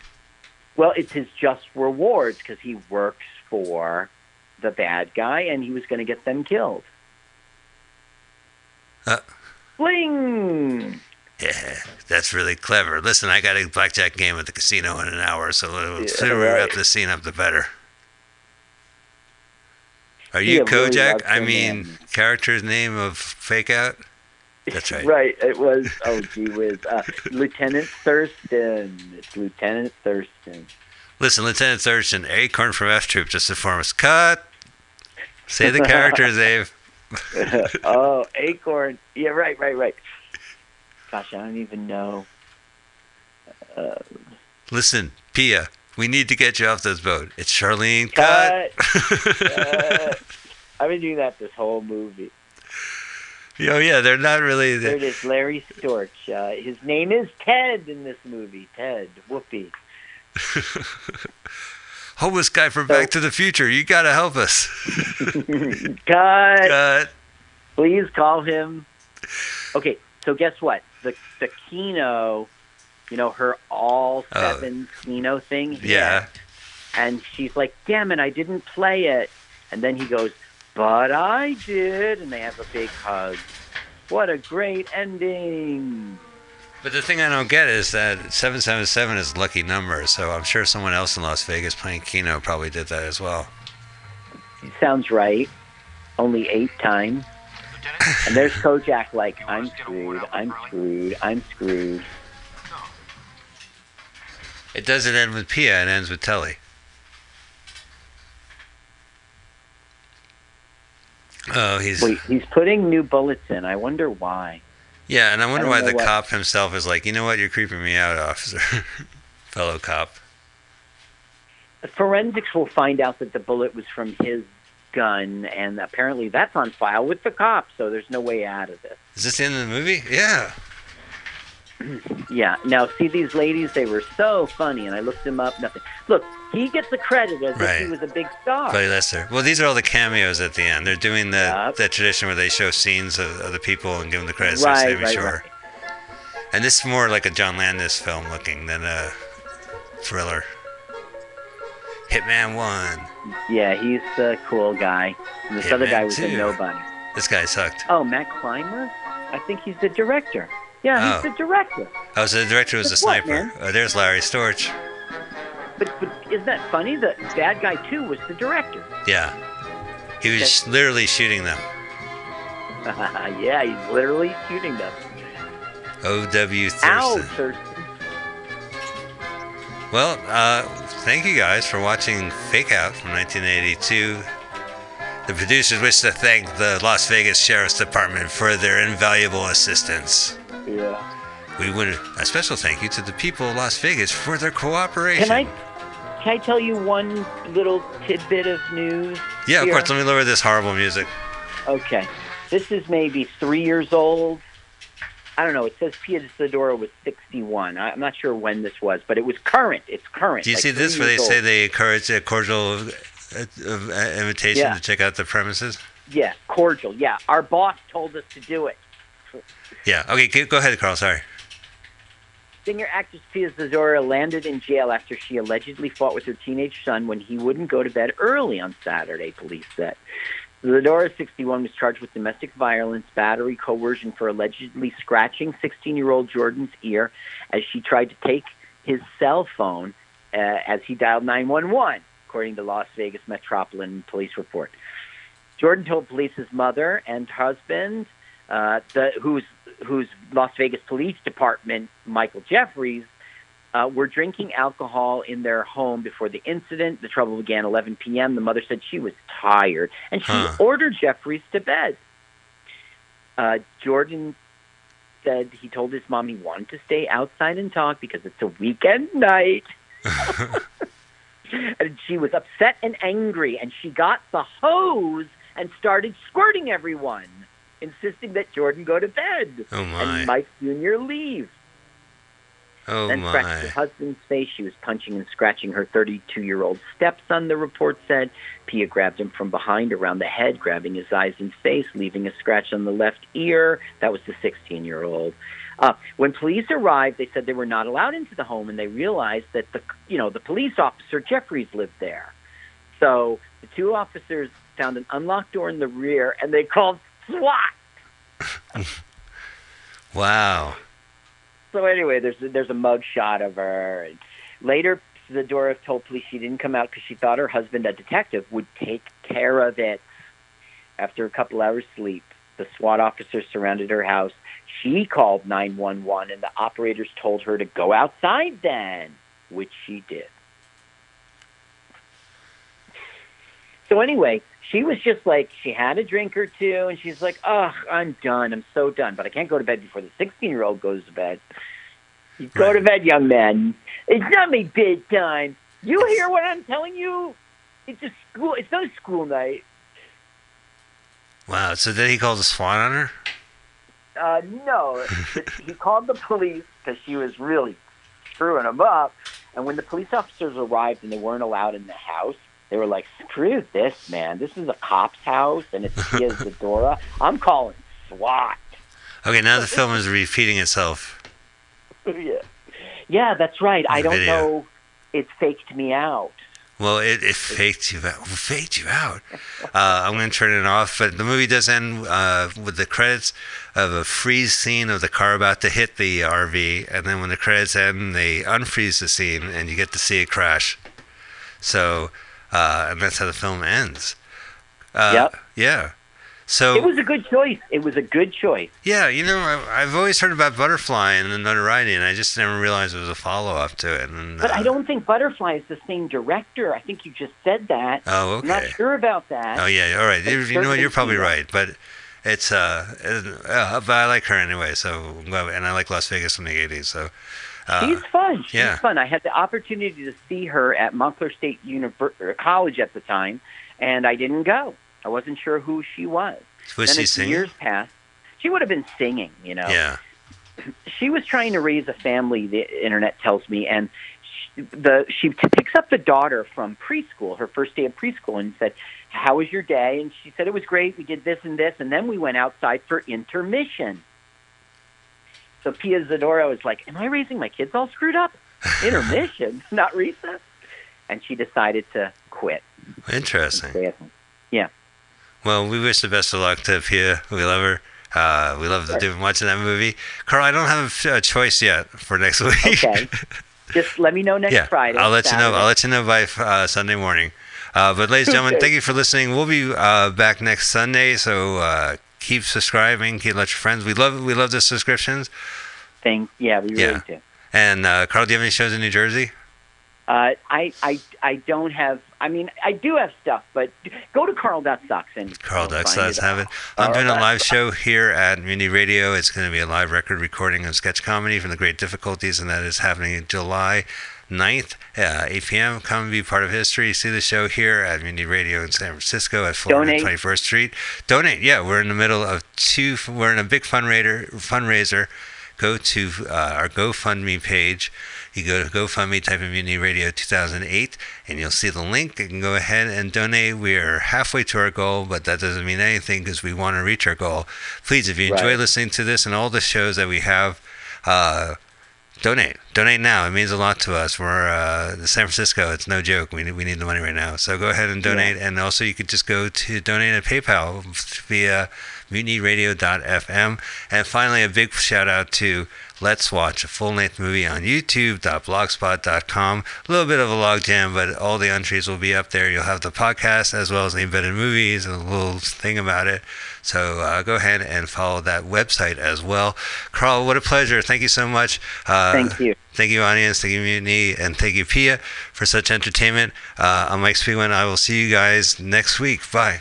Well, it's his just rewards because he works for the bad guy, and he was going to get them killed.
Uh.
Bling!
Yeah, that's really clever. Listen, I got a blackjack game at the casino in an hour, so the
Yeah,
sooner we
right.
wrap this scene up, the better. Are you
Yeah,
Kojak?
loves
I mean,
man.
character's name of Fake Out? That's (laughs) right.
Right. It was. (laughs) Oh, gee whiz. Uh, Lieutenant Thurston. It's Lieutenant Thurston.
Listen, Lieutenant Thurston, Acorn from F Troop just informed us. Cut! Say the characters, (laughs) Dave.
oh, Acorn. Yeah, right, right, right. Gosh, I don't even know. Uh,
Listen, Pia, we need to get you off this boat. It's Charlene. Cut.
cut. I've been doing that this whole movie. (laughs)
oh yeah, they're not really.
There it is, Larry Storch. Uh, his name is Ted in this movie. Ted. Whoopi. (laughs)
Homeless guy from Back to the Future. You gotta help us. (laughs)
Cut.
Cut.
Please call him. Okay, so guess what? The Keno, you know, her all
Oh.
seven Keno thing.
Yeah.
And she's like, "Damn it, I didn't play it." And then he goes, "But I did," and they have a big hug. What a great ending!
But the thing I don't get is that 777 is a lucky number, so I'm sure someone else in Las Vegas playing Keno probably did that as well.
Sounds right. Only eight times. And there's Kojak like, I'm screwed, I'm screwed, I'm screwed.
It doesn't end with Pia, it ends with Telly. Oh, he's
Wait, he's putting new bullets in. I wonder why.
yeah, and I wonder
I
why the
what-
cop himself is like, you know what, you're creeping me out, officer, (laughs) fellow cop.
The Forensics will find out that the bullet was from his gun, and apparently that's on file with the cops, so there's no way out of this.
Is this the end of the movie? Yeah. (clears throat)
Yeah. Now, see these ladies? They were so funny, and I looked them up. Nothing. Look, he gets the credit as if he was a big star.
Buddy Lester. Well, these are all the cameos at the end. They're doing the
Yep.
the tradition where they show scenes of, of the people and give them the credits.
Right,
Right,
right,
Shore.
right.
And this is more like a John Landis film looking than a thriller. Hitman One.
Yeah, he's the cool guy. And this other
Hitman
guy was a
two.
nobody.
This guy sucked.
Oh, Matt Cimber? I think he's the director. Yeah, he's
Oh.
the director.
Oh, so the director was
what,
sniper.
man?
Oh, there's Larry Storch.
But, but isn't that funny? The bad guy, too, was the director.
Yeah. He was literally shooting them. (laughs)
yeah, he's literally shooting them.
O.W.
Ow,
Thurston. Well, uh, thank you guys for watching Fake Out from 1982. The producers wish to thank the Las Vegas Sheriff's Department for their invaluable assistance.
Yeah.
We want a special thank you to the people of Las Vegas for their cooperation.
Can I can I tell you one little tidbit of news?
Yeah, of course. Let me lower this horrible music.
Okay. This is maybe three years old. I don't know. It says Pia Zadora was 61. I- I'm not sure when this was, but it was current. It's current.
Do you
like
see this where they
years
say they encourage a cordial uh, uh, invitation
Yeah.
to check out the premises?
Yeah, cordial. Yeah, our boss told us to do it.
Yeah. Okay, go go ahead, Carl. Sorry.
Singer actress Pia Zadora landed in jail after she allegedly fought with her teenage son when he wouldn't go to bed early on Saturday, police said. Zadora, 61, was charged with domestic violence, battery, coercion for allegedly scratching 16 year old Jordan's ear as she tried to take his cell phone uh, as he dialed 911, according to Las Vegas Metropolitan Police report. Jordan told police his mother and husband, uh, the, whose whose Las Vegas Police Department, Michael Jeffries, uh, were drinking alcohol in their home before the incident. The trouble began 11 p.m. The mother said she was tired, and she
Huh.
ordered Jeffries to bed. Uh, Jordan said he told his mom he wanted to stay outside and talk because it's a weekend night. (laughs) and she was upset and angry, and she got the hose and started squirting everyone, insisting that Jordan go to bed
Oh my.
and Mike Jr. leave.
Oh
then scratched her husband's face. She was punching and scratching her 32-year-old stepson, the report said. Pia grabbed him from behind around the head, grabbing his eyes and face, leaving a scratch on the left ear. That was the 16-year-old. Uh, when police arrived, they said they were not allowed into the home, and they realized that the you know the police officer Jeffries lived there. So the two officers found an unlocked door in the rear, and they called SWAT. (laughs)
Wow.
So anyway, there's there's a mug shot of her. And later, Zadora told police she didn't come out because she thought her husband, a detective, would take care of it. After a couple hours sleep, the SWAT officers surrounded her house. She called 911, and the operators told her to go outside then, which she did. So anyway, she was just like she had a drink or two, and she's like, "Ugh, I'm done. I'm so done. But I can't go to bed before the 16 year old goes to bed. You go to bed, young man. It's not my bedtime. You hear what I'm telling you? It's a school. It's not a school night.
Wow. So then he called the SWAT on her.
Uh, no, (laughs) he called the police because she was really screwing him up. And when the police officers arrived and they weren't allowed in the house, they were like, "Screw this, man! This is a cop's house, and it's Pia (laughs) Zadora. I'm calling SWAT."
Okay, now the film is repeating itself. (laughs)
yeah, yeah, that's right. I don't
video.
know. It faked me out.
Well, it, it faked you out. Faked you out. Uh, I'm going to turn it off, but the movie does end uh, with the credits of a freeze scene of the car about to hit the RV, and then when the credits end, they unfreeze the scene, and you get to see it crash. So, uh, and that's how the film ends. Uh,
Yep.
Yeah. So
It was a good choice. It was a good choice.
yeah, you know, I, I've always heard about Butterfly and the notoriety, and I just never realized it was a follow up to it. And,
But
uh,
I don't think Butterfly is the same director. I think you just said that.
Oh,
I'm not sure about that.
Oh yeah, all right. You, you know what? You're probably right, but it's uh, it- uh, but I like her anyway. So and I like Las Vegas in the '80s. So uh,
She's fun. She's
yeah.
fun. I had the opportunity to see her at Montclair State Univer- College at the time, and I didn't go. I wasn't sure who she was.
was
then
she
as
singing?
years passed, she would have been singing. You know,
Yeah. (clears throat)
she was trying to raise a family. The internet tells me, and she, the she t- picks up the daughter from preschool, her first day of preschool, and said, "How was your day?" And she said, "It was great. We did this and this, and then we went outside for intermission." So Pia Zadora was like, "Am I raising my kids all screwed up? Intermission, (laughs) not recess." And she decided to quit.
Interesting.
Stay at home. Yeah.
Well, we wish the best of luck to Pia. We love her. Uh, we love to do watching that movie. Carl, I don't have a choice yet for next week.
Okay. (laughs) Just let me know next
yeah,
Friday.
I'll let you know. I'll let you know by uh, Sunday morning. Uh, but ladies and gentlemen, thank you for listening. We'll be uh, back next Sunday, so uh, keep subscribing. Keep let your friends. We love we love the subscriptions.
Thing. Yeah, we really
Yeah.
do.
And uh, Carl, do you have any shows in New Jersey?
Uh, I, I, I don't have. I mean, I do have stuff, but go to and
Carl
you'll
Ducks
find
does have it. I'm
Carl
doing a live show here at Mutiny Radio. It's going to be a live record recording of sketch comedy from the Great Difficulties, and that is happening in July 9th, uh, 8 p.m. Come and be part of history. See the show here at Mutiny Radio in San Francisco at
Donate.
421st Street. Donate. Yeah, we're in the middle of two. We're in a big fundraiser. Fundraiser. Go to uh, our GoFundMe page. You go to GoFundMe, type in Mutiny Radio 2008, and you'll see the link. You can go ahead and donate. We are halfway to our goal, but that doesn't mean anything because we want to reach our goal. Please, if you enjoy
Right.
listening to this and all the shows that we have, uh, donate. Donate now. It means a lot to us. We're uh, San Francisco. It's no joke. We need, we need the money right now. So go ahead and donate. And also, you could just go to donate at PayPal via mutinyradio.fm. And finally, a big shout out to Let's Watch, a full length movie on youtube.blogspot.com. A little bit of a logjam, but all the entries will be up there. You'll have the podcast as well as the embedded movies and a little thing about it. So uh, go ahead and follow that website as well. Carl, what a pleasure. Thank you so much. Uh,
Thank you.
Thank you, audience. Thank you, Mutiny. And thank you, Pia, for such entertainment. Uh, I'm Mike Spiegel. I will see you guys next week. Bye.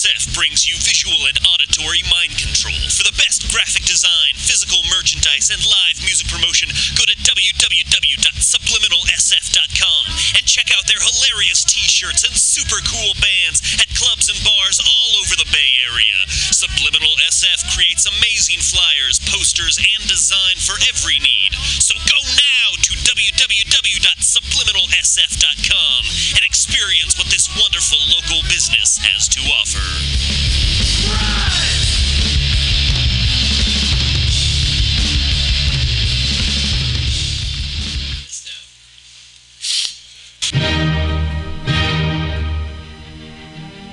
SF brings you visual and auditory mind control. For the best graphic design, physical merchandise, and live music promotion, go to www.subliminalsf.com and check out their hilarious t shirts and super cool bands at clubs and bars all over the Bay Area. Subliminal SF creates amazing flyers, posters, and design for every need. So go now to www.subliminalsf.com and experience what this wonderful local business has to offer.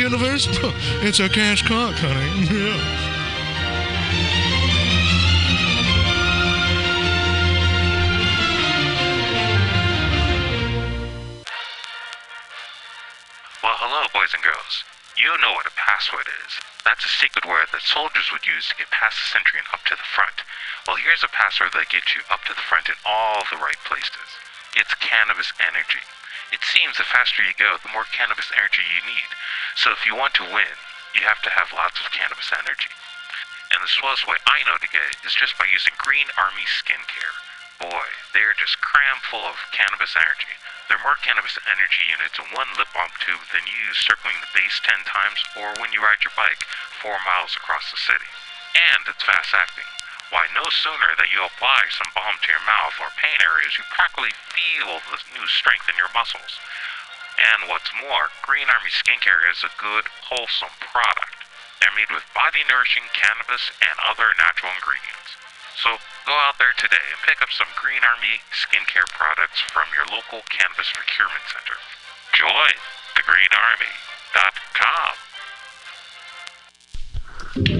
universe? (laughs) it's a cash cock, honey. (laughs) Yeah.
Well, hello, boys and girls. You know what a password is. That's a secret word that soldiers would use to get past the sentry and up to the front. Well, here's a password that gets you up to the front in all the right places. It's cannabis energy. It seems the faster you go, the more cannabis energy you need. So if you want to win, you have to have lots of cannabis energy. And the swellest way I know to get it is just by using Green Army Skincare. Boy, they're just cram full of cannabis energy. There are more cannabis energy units in one lip balm tube than you use circling the base 10 times or when you ride your bike 4 miles across the city. And it's fast acting. Why, no sooner that you apply some balm to your mouth or pain areas, you practically feel the new strength in your muscles. And what's more, Green Army Skincare is a good, wholesome product. They're made with body nourishing cannabis and other natural ingredients. So go out there today and pick up some Green Army skincare products from your local cannabis procurement center. Join thegreenarmy.com.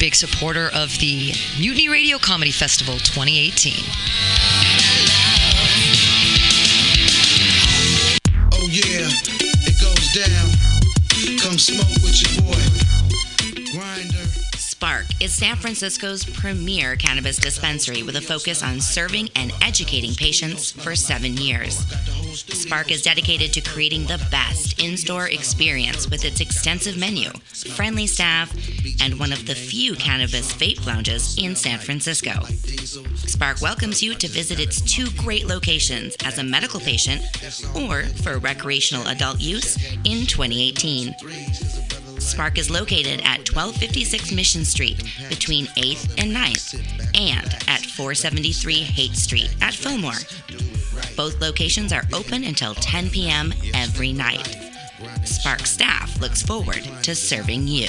Big supporter of the Mutiny Radio Comedy Festival 2018.
Oh yeah, it goes down. Come smoke with your boy. Grinder.
Spark is San Francisco's premier cannabis dispensary with a focus on serving and educating patients for seven years. Spark is dedicated to creating the best in store experience with its extensive menu, friendly staff, and one of the few cannabis vape lounges in San Francisco. Spark welcomes you to visit its two great locations as a medical patient or for recreational adult use in 2018. Spark is located at 1256 Mission Street between 8th and 9th and at 473 Haight Street at Fillmore. Both locations are open until 10 p.m. every night. Spark staff looks forward to serving you.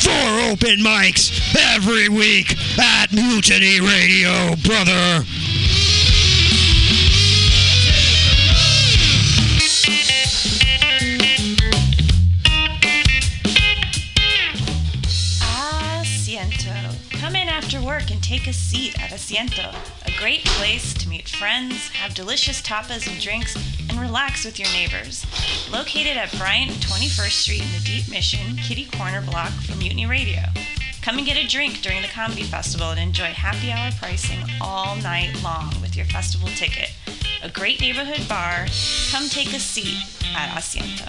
Four open mics every week at Mutiny Radio, brother.
Asiento. Come in after work and take a seat at Asiento, a great place to meet friends, have delicious tapas and drinks, and relax with your neighbors. Located at Bryant and 21st Street in the Deep Mission, Kitty Corner block from Mutiny Radio. Come and get a drink during the comedy festival and enjoy happy hour pricing all night long with your festival ticket. A great neighborhood bar. Come take a seat at Asiento.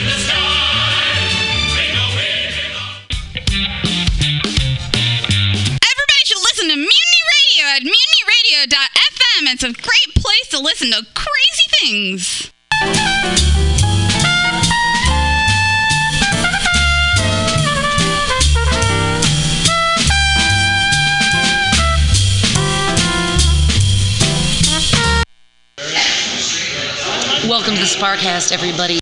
Everybody should listen to Radio at. It's a great place to listen to crazy things.
Welcome to Sparkcast, everybody.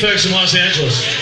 Defects in Los Angeles.